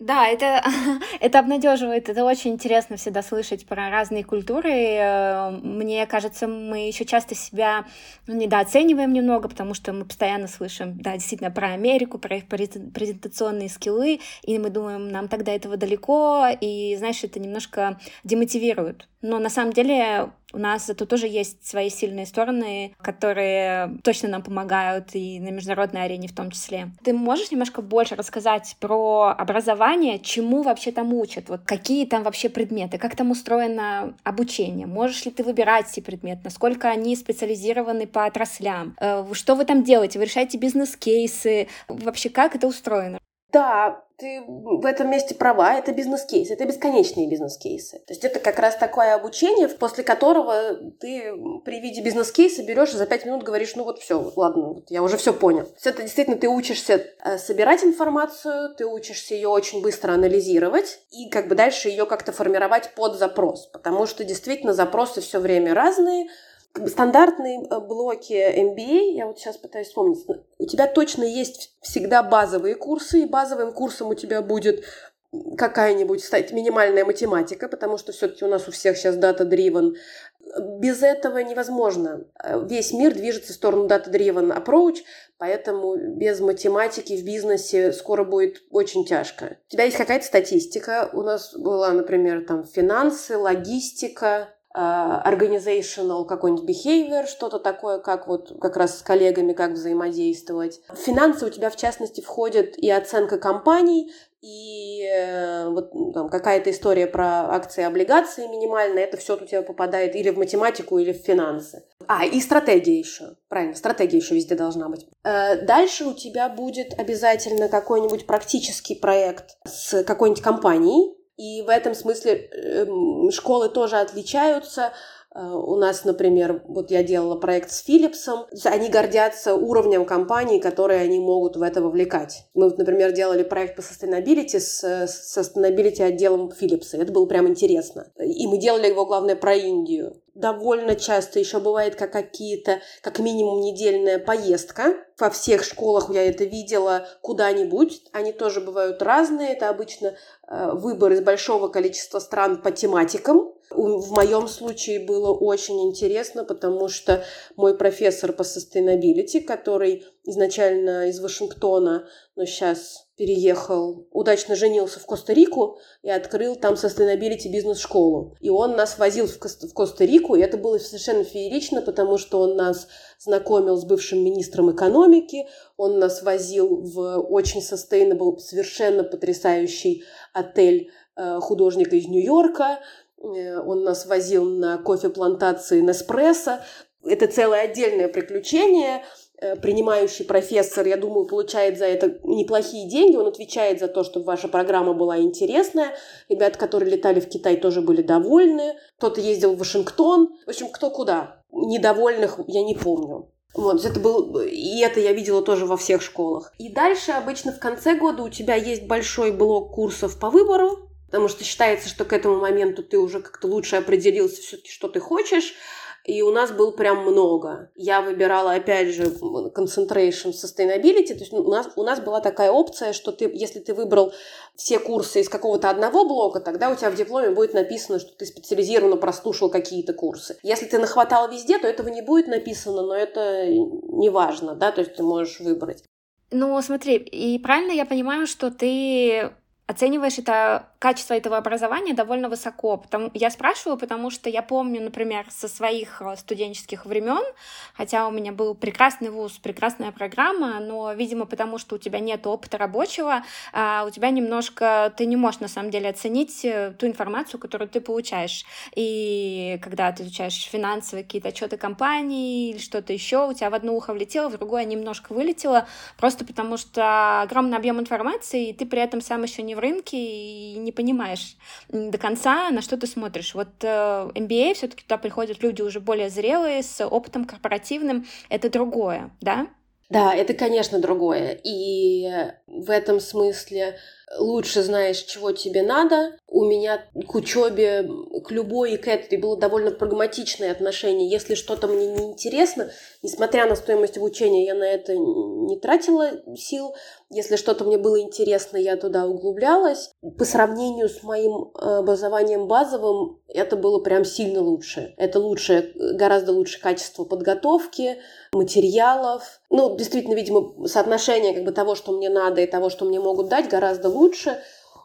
Да, это, (laughs) это обнадеживает. Это очень интересно всегда слышать про разные культуры. Э, мне кажется, мы еще часто себя недооцениваем немного, потому что мы постоянно слышим, да, действительно, про Америку, про их презентационные скиллы, и мы думаем, нам тогда этого далеко, и, знаешь, это немножко демотивирует. Но на самом деле У нас зато тоже есть свои сильные стороны, которые точно нам помогают и на международной арене в том числе. Ты можешь немножко больше рассказать про образование, чему вообще там учат? Вот какие там вообще предметы, как там устроено обучение? Можешь ли ты выбирать эти предметы? Насколько они специализированы по отраслям? Э, что вы там делаете? Вы решаете бизнес-кейсы? Вообще, как это устроено? Да, ты в этом месте права, это бизнес-кейсы, это бесконечные бизнес-кейсы. То есть это как раз такое обучение, после которого ты при виде бизнес-кейса берешь и за пять минут говоришь, ну вот все, ладно, вот я уже все понял. Есть это действительно ты учишься э, собирать информацию, ты учишься ее очень быстро анализировать и как бы дальше ее как-то формировать под запрос, потому что действительно запросы все время разные, стандартные э, блоки MBA, я вот сейчас пытаюсь вспомнить, у тебя точно есть всегда базовые курсы, и базовым курсом у тебя будет какая-нибудь стать минимальная математика, потому что все-таки у нас у всех сейчас data-driven. Без этого невозможно. Весь мир движется в сторону data-driven approach, поэтому без математики в бизнесе скоро будет очень тяжко. У тебя есть какая-то статистика. У нас была, например, там финансы, логистика, organizational какой-нибудь behavior, что-то такое, как вот как раз с коллегами, как взаимодействовать. Финансы у тебя, в частности, входит и оценка компаний, и э, вот ну, там какая-то история про акции и облигации минимальная, это все у тебя попадает или в математику, или в финансы. А, и стратегия еще. Правильно, стратегия еще везде должна быть. Э, дальше у тебя будет обязательно какой-нибудь практический проект с какой-нибудь компанией, и в этом смысле эм, школы тоже отличаются. Э, у нас, например, вот я делала проект с Philipsом. Они гордятся уровнем компании, которые они могут в это вовлекать. Мы, вот, например, делали проект по sustainability с sustainability отделом Philips. Это было прям интересно. И мы делали его, главное, про Индию довольно часто еще бывает как какие-то, как минимум недельная поездка. Во всех школах я это видела куда-нибудь. Они тоже бывают разные. Это обычно э, выбор из большого количества стран по тематикам. В моем случае было очень интересно, потому что мой профессор по sustainability, который изначально из Вашингтона, но сейчас переехал, удачно женился в Коста-Рику и открыл там sustainability бизнес-школу. И он нас возил в, в Коста-Рику, и это было совершенно феерично, потому что он нас знакомил с бывшим министром экономики, он нас возил в очень sustainable, совершенно потрясающий отель э, художника из Нью-Йорка, Э, он нас возил на кофе-плантации Неспрессо. Это целое отдельное приключение. Э, принимающий профессор, я думаю, получает за это неплохие деньги. Он отвечает за то, чтобы ваша программа была интересная. Ребята, которые летали в Китай, тоже были довольны. Кто-то ездил в Вашингтон. В общем, кто куда. Недовольных я не помню. Вот, это был, и это я видела тоже во всех школах. И дальше обычно в конце года у тебя есть большой блок курсов по выбору, потому что считается, что к этому моменту ты уже как-то лучше определился все-таки, что ты хочешь, и у нас был прям много. Я выбирала, опять же, concentration sustainability, то есть у нас, у нас была такая опция, что ты, если ты выбрал все курсы из какого-то одного блока, тогда у тебя в дипломе будет написано, что ты специализированно прослушал какие-то курсы. Если ты нахватал везде, то этого не будет написано, но это не важно, да, то есть ты можешь выбрать. Ну, смотри, и правильно я понимаю, что ты оцениваешь это качество этого образования довольно высоко. Потому, я спрашиваю, потому что я помню, например, со своих э, студенческих времен, хотя у меня был прекрасный вуз, прекрасная программа, но, видимо, потому что у тебя нет опыта рабочего, а у тебя немножко, ты не можешь на самом деле оценить э, ту информацию, которую ты получаешь. И когда ты изучаешь финансовые какие-то отчеты компании или что-то еще, у тебя в одно ухо влетело, в другое немножко вылетело, просто потому что огромный объем информации, и ты при этом сам еще не рынке и не понимаешь до конца, на что ты смотришь. Вот э, MBA все-таки туда приходят люди уже более зрелые, с опытом корпоративным. Это другое, да? Да, это, конечно, другое. И в этом смысле лучше знаешь, чего тебе надо. У меня к учебе, к любой и к этой было довольно прагматичное отношение. Если что-то мне не интересно, несмотря на стоимость обучения, я на это не тратила сил. Если что-то мне было интересно, я туда углублялась. По сравнению с моим э, образованием базовым, это было прям сильно лучше. Это лучше, гораздо лучше качество подготовки, материалов. Ну, действительно, видимо, соотношение как бы того, что мне надо и того, что мне могут дать, гораздо лучше.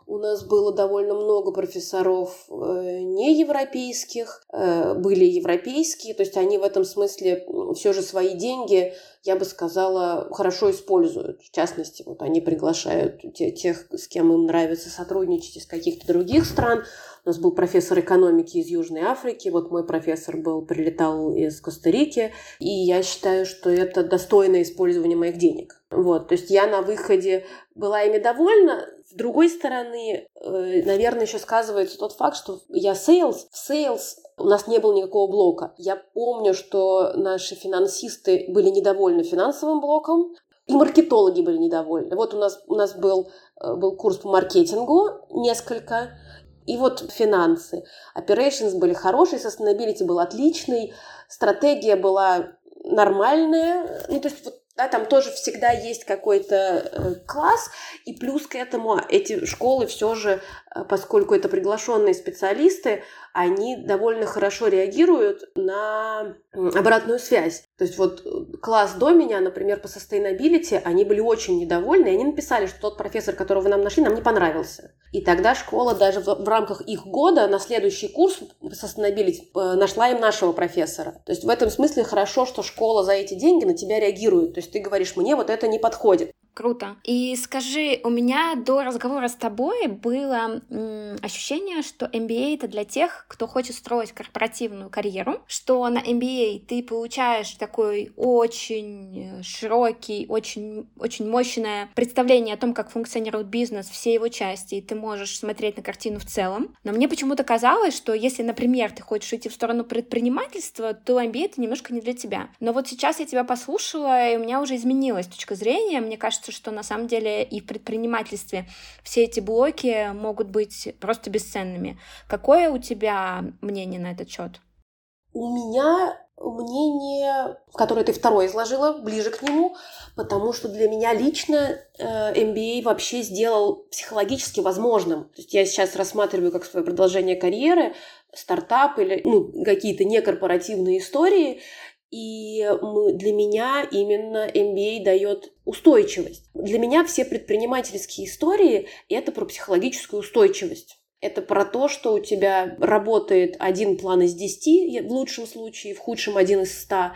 У нас было довольно много профессоров э, неевропейских, э, были европейские, то есть они в этом смысле все же свои деньги, я бы сказала, хорошо используют. В частности, вот они приглашают тех, с кем им нравится сотрудничать из каких-то других стран. У нас был профессор экономики из Южной Африки, вот мой профессор был, прилетал из Коста-Рики, и я считаю, что это достойное использование моих денег. Вот, то есть я на выходе была ими довольна. С другой стороны, э, наверное, еще сказывается тот факт, что я sales, в sales у нас не было никакого блока. Я помню, что наши финансисты были недовольны финансовым блоком, и маркетологи были недовольны. Вот у нас, у нас был, э, был курс по маркетингу, несколько, и вот финансы. Operations были хорошие, sustainability был отличный, стратегия была нормальная. Ну, то есть вот да, там тоже всегда есть какой-то э, класс, и плюс к этому эти школы все же, э, поскольку это приглашенные специалисты, они довольно хорошо реагируют на обратную связь. То есть вот э, класс до меня, например, по sustainability, они были очень недовольны, и они написали, что тот профессор, которого вы нам нашли, нам не понравился. И тогда школа даже в, в рамках их года на следующий курс по sustainability э, нашла им нашего профессора. То есть в этом смысле хорошо, что школа за эти деньги на тебя реагирует. То есть ты говоришь, мне вот это не подходит. Круто. И скажи, у меня до разговора с тобой было м, ощущение, что MBA это для тех, кто хочет строить корпоративную карьеру, что на MBA ты получаешь такой очень широкий, очень, очень мощное представление о том, как функционирует бизнес, все его части, и ты можешь смотреть на картину в целом. Но мне почему-то казалось, что если, например, ты хочешь идти в сторону предпринимательства, то MBA это немножко не для тебя. Но вот сейчас я тебя послушала, и у меня уже изменилась точка зрения. Мне кажется, кажется, что на самом деле и в предпринимательстве все эти блоки могут быть просто бесценными. Какое у тебя мнение на этот счет? У меня мнение, которое ты второе изложила, ближе к нему, потому что для меня лично э, MBA вообще сделал психологически возможным. То есть я сейчас рассматриваю как свое продолжение карьеры, стартап или ну, какие-то некорпоративные истории, и для меня именно MBA дает устойчивость. Для меня все предпринимательские истории – это про психологическую устойчивость. Это про то, что у тебя работает один план из десяти, в лучшем случае, в худшем один из ста,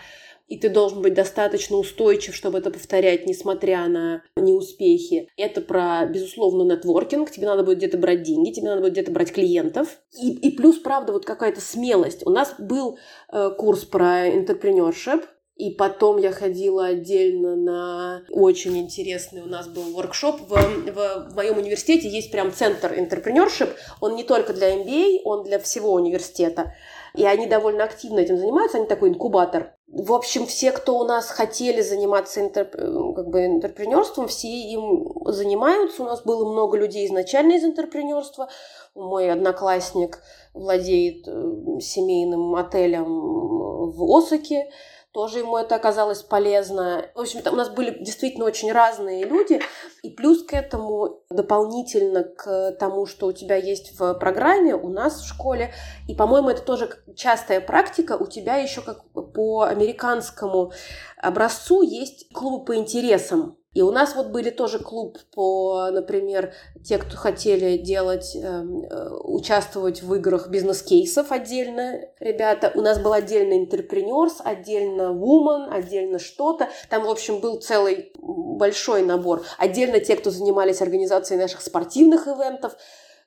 и ты должен быть достаточно устойчив, чтобы это повторять, несмотря на неуспехи. Это про, безусловно, нетворкинг. Тебе надо будет где-то брать деньги, тебе надо будет где-то брать клиентов. И, и плюс, правда, вот какая-то смелость. У нас был э, курс про entrepreneurship, и потом я ходила отдельно на очень интересный у нас был воркшоп. В, в, в моем университете есть прям центр entrepreneurship. Он не только для MBA, он для всего университета. И они довольно активно этим занимаются, они такой инкубатор. В общем, все, кто у нас хотели заниматься интерп... как бы интерпренерством, все им занимаются. У нас было много людей изначально из интерпренерства. Мой одноклассник владеет э, семейным отелем в Осаке тоже ему это оказалось полезно. В общем, там у нас были действительно очень разные люди, и плюс к этому, дополнительно к тому, что у тебя есть в программе, у нас в школе, и, по-моему, это тоже частая практика, у тебя еще как по американскому образцу есть клубы по интересам. И у нас вот были тоже клуб по, например, те, кто хотели делать, эм, э, участвовать в играх бизнес-кейсов отдельно, ребята. У нас был отдельно интерпренерс, отдельно woman, отдельно что-то. Там, в общем, был целый большой набор. Отдельно те, кто занимались организацией наших спортивных ивентов.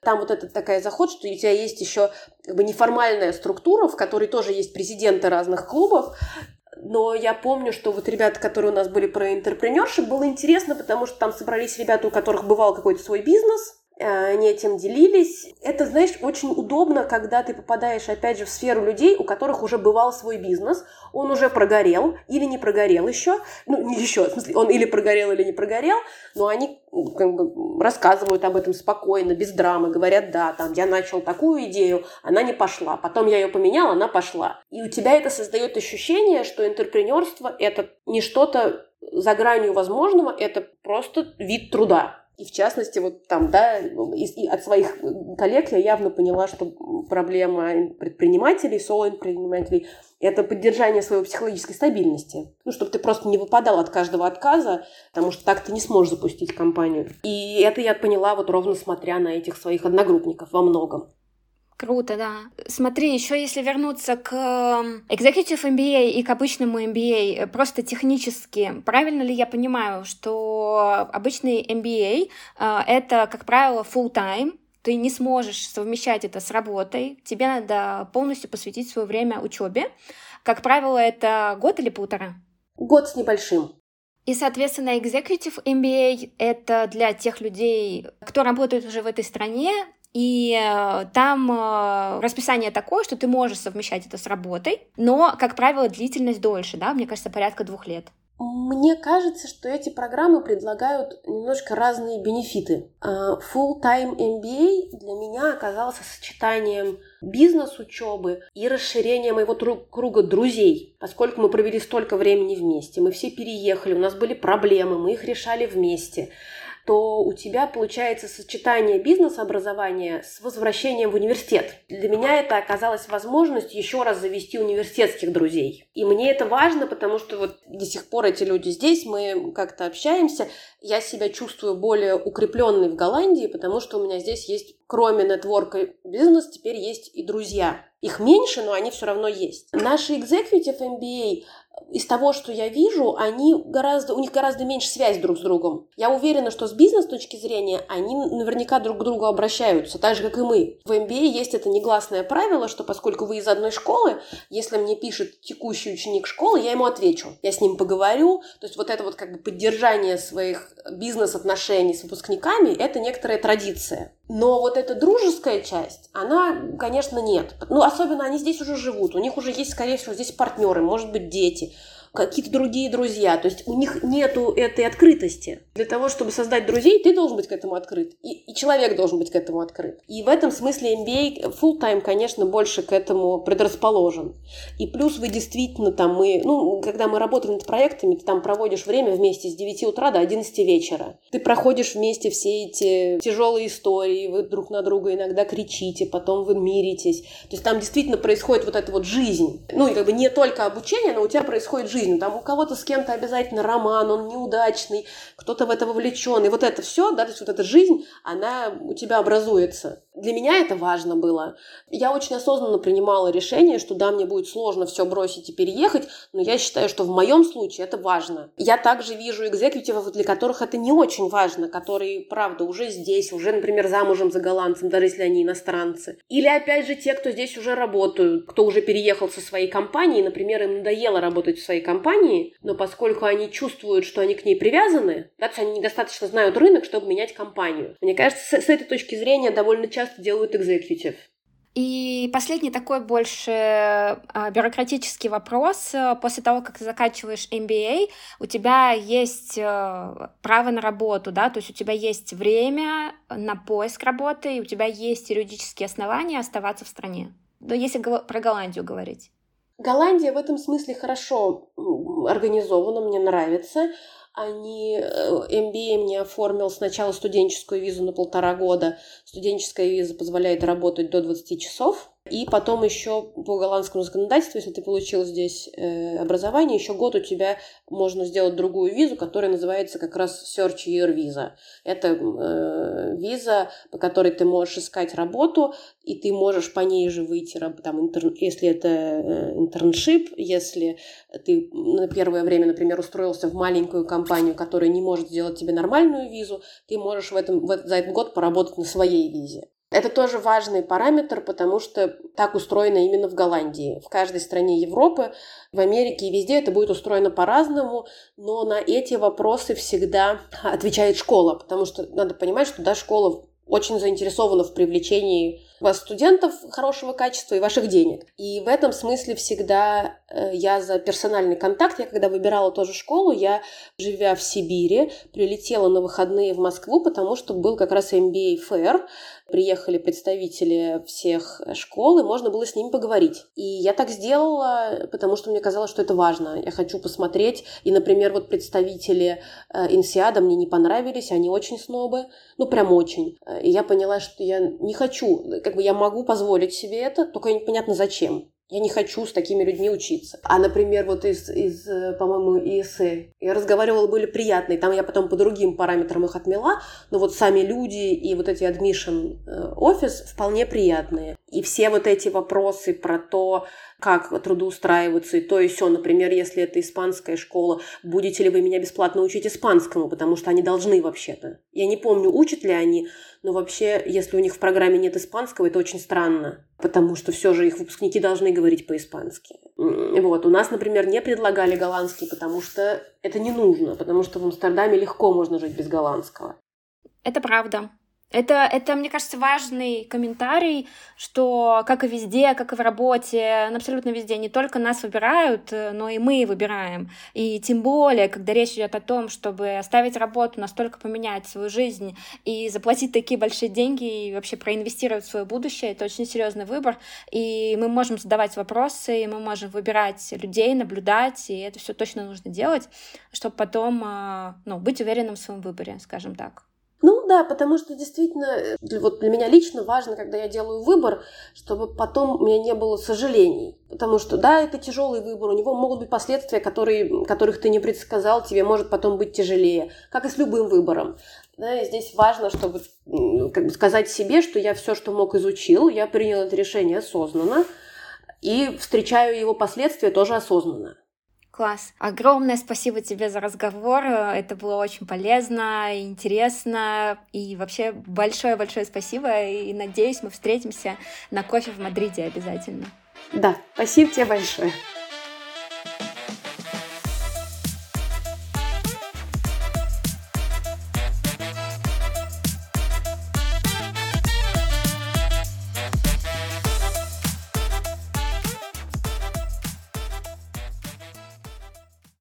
Там вот это такая заход, что у тебя есть еще как бы неформальная структура, в которой тоже есть президенты разных клубов, но я помню, что вот ребята, которые у нас были про интерпренершип, было интересно, потому что там собрались ребята, у которых бывал какой-то свой бизнес, они этим делились. Это, знаешь, очень удобно, когда ты попадаешь, опять же, в сферу людей, у которых уже бывал свой бизнес, он уже прогорел или не прогорел еще, ну, не еще, в смысле, он или прогорел, или не прогорел, но они как бы, рассказывают об этом спокойно, без драмы, говорят, да, там, я начал такую идею, она не пошла, потом я ее поменял, она пошла. И у тебя это создает ощущение, что интерпренерство – это не что-то за гранью возможного, это просто вид труда И в частности, вот там, да, из, и от своих коллег я явно поняла, что проблема предпринимателей, соло-предпринимателей – это поддержание своей психологической стабильности. Ну, чтобы ты просто не выпадал от каждого отказа, потому что так ты не сможешь запустить компанию. И это я поняла вот ровно смотря на этих своих одногруппников во многом. Круто, да. Смотри, еще если вернуться к Executive MBA и к обычному MBA, просто технически, правильно ли я понимаю, что обычный MBA э, это, как правило, full time, ты не сможешь совмещать это с работой, тебе надо полностью посвятить свое время учебе. Как правило, это год или полтора? Год с небольшим. И, соответственно, Executive MBA — это для тех людей, кто работает уже в этой стране, и э, там э, расписание такое, что ты можешь совмещать это с работой, но, как правило, длительность дольше, да, мне кажется, порядка двух лет. Мне кажется, что эти программы предлагают немножко разные бенефиты. А, full-time MBA для меня оказался сочетанием бизнес-учебы и расширения моего круга друзей, поскольку мы провели столько времени вместе, мы все переехали, у нас были проблемы, мы их решали вместе то у тебя получается сочетание бизнес-образования с возвращением в университет. Для меня это оказалось возможность еще раз завести университетских друзей. И мне это важно, потому что вот до сих пор эти люди здесь, мы как-то общаемся. Я себя чувствую более укрепленной в Голландии, потому что у меня здесь есть, кроме нетворка бизнес, теперь есть и друзья. Их меньше, но они все равно есть. Наши executive MBA из того, что я вижу, они гораздо, у них гораздо меньше связь друг с другом. Я уверена, что с бизнес точки зрения они наверняка друг к другу обращаются, так же, как и мы. В MBA есть это негласное правило, что поскольку вы из одной школы, если мне пишет текущий ученик школы, я ему отвечу. Я с ним поговорю. То есть вот это вот как бы поддержание своих бизнес-отношений с выпускниками, это некоторая традиция. Но вот эта дружеская часть, она, конечно, нет. Ну, особенно они здесь уже живут, у них уже есть, скорее всего, здесь партнеры, может быть, дети дети какие-то другие друзья. То есть у них нету этой открытости. Для того, чтобы создать друзей, ты должен быть к этому открыт. И, и человек должен быть к этому открыт. И в этом смысле MBA full time, конечно, больше к этому предрасположен. И плюс вы действительно там, мы, ну, когда мы работаем над проектами, ты там проводишь время вместе с 9 утра до 11 вечера. Ты проходишь вместе все эти тяжелые истории, вы друг на друга иногда кричите, потом вы миритесь. То есть там действительно происходит вот эта вот жизнь. Ну, как бы не только обучение, но у тебя происходит жизнь жизнь, там у кого-то с кем-то обязательно роман, он неудачный, кто-то в это вовлечен, и вот это все, да, то есть вот эта жизнь, она у тебя образуется. Для меня это важно было. Я очень осознанно принимала решение, что да, мне будет сложно все бросить и переехать, но я считаю, что в моем случае это важно. Я также вижу экзекутивов, для которых это не очень важно, которые, правда, уже здесь, уже, например, замужем за голландцем, даже если они иностранцы. Или, опять же, те, кто здесь уже работают, кто уже переехал со своей компанией, например, им надоело работать в своей компании, но поскольку они чувствуют, что они к ней привязаны, да, то есть они недостаточно знают рынок, чтобы менять компанию. Мне кажется, с, с этой точки зрения довольно часто делают экзекутив. И последний такой больше а, бюрократический вопрос. После того, как ты заканчиваешь MBA, у тебя есть э, право на работу, да, то есть у тебя есть время на поиск работы, и у тебя есть юридические основания оставаться в стране. Но если про Голландию говорить. Голландия в этом смысле хорошо организована, мне нравится они, MBA э, мне оформил сначала студенческую визу на полтора года. Студенческая виза позволяет работать до 20 часов. И потом еще по голландскому законодательству, если ты получил здесь э, образование, еще год у тебя можно сделать другую визу, которая называется как раз Search Year Visa. Это э, виза, по которой ты можешь искать работу, и ты можешь по ней же выйти, там, inter... если это э, internship, если ты на первое время, например, устроился в маленькую компанию, которая не может сделать тебе нормальную визу, ты можешь в этом, в, за этот год поработать на своей визе. Это тоже важный параметр, потому что так устроено именно в Голландии. В каждой стране Европы, в Америке и везде это будет устроено по-разному, но на эти вопросы всегда отвечает школа, потому что надо понимать, что да, школа очень заинтересована в привлечении у вас студентов хорошего качества и ваших денег. И в этом смысле всегда э, я за персональный контакт. Я когда выбирала тоже школу, я, живя в Сибири, прилетела на выходные в Москву, потому что был как раз MBA Fair, приехали представители всех школ, и можно было с ними поговорить. И я так сделала, потому что мне казалось, что это важно. Я хочу посмотреть. И, например, вот представители э, Инсиада мне не понравились, они очень снобы, ну прям очень. И я поняла, что я не хочу, как бы я могу позволить себе это, только непонятно зачем. Я не хочу с такими людьми учиться. А, например, вот из, из э, по-моему, ИСЭ, я разговаривала, были приятные, там я потом по другим параметрам их отмела, но вот сами люди и вот эти admission э, офис вполне приятные. И все вот эти вопросы про то, как трудоустраиваться и то и все. Например, если это испанская школа, будете ли вы меня бесплатно учить испанскому, потому что они должны вообще-то. Я не помню, учат ли они, но вообще, если у них в программе нет испанского, это очень странно, потому что все же их выпускники должны говорить по-испански. Вот. У нас, например, не предлагали голландский, потому что это не нужно, потому что в Амстердаме легко можно жить без голландского. Это правда. Это, это, мне кажется, важный комментарий, что как и везде, как и в работе, ну, абсолютно везде, не только нас выбирают, но и мы выбираем. И тем более, когда речь идет о том, чтобы оставить работу, настолько поменять свою жизнь и заплатить такие большие деньги и вообще проинвестировать в свое будущее, это очень серьезный выбор. И мы можем задавать вопросы, и мы можем выбирать людей, наблюдать, и это все точно нужно делать, чтобы потом а, ну, быть уверенным в своем выборе, скажем так. Ну да, потому что действительно, э, вот для меня лично важно, когда я делаю выбор, чтобы потом у меня не было сожалений. Потому что, да, это тяжелый выбор, у него могут быть последствия, которые, которых ты не предсказал, тебе может потом быть тяжелее, как и с любым выбором. Да, и здесь важно, чтобы как бы сказать себе, что я все, что мог, изучил, я принял это решение осознанно и встречаю его последствия тоже осознанно. Класс. Огромное спасибо тебе за разговор. Это было очень полезно, интересно. И вообще большое-большое спасибо. И надеюсь, мы встретимся на кофе в Мадриде обязательно. Да, спасибо тебе большое.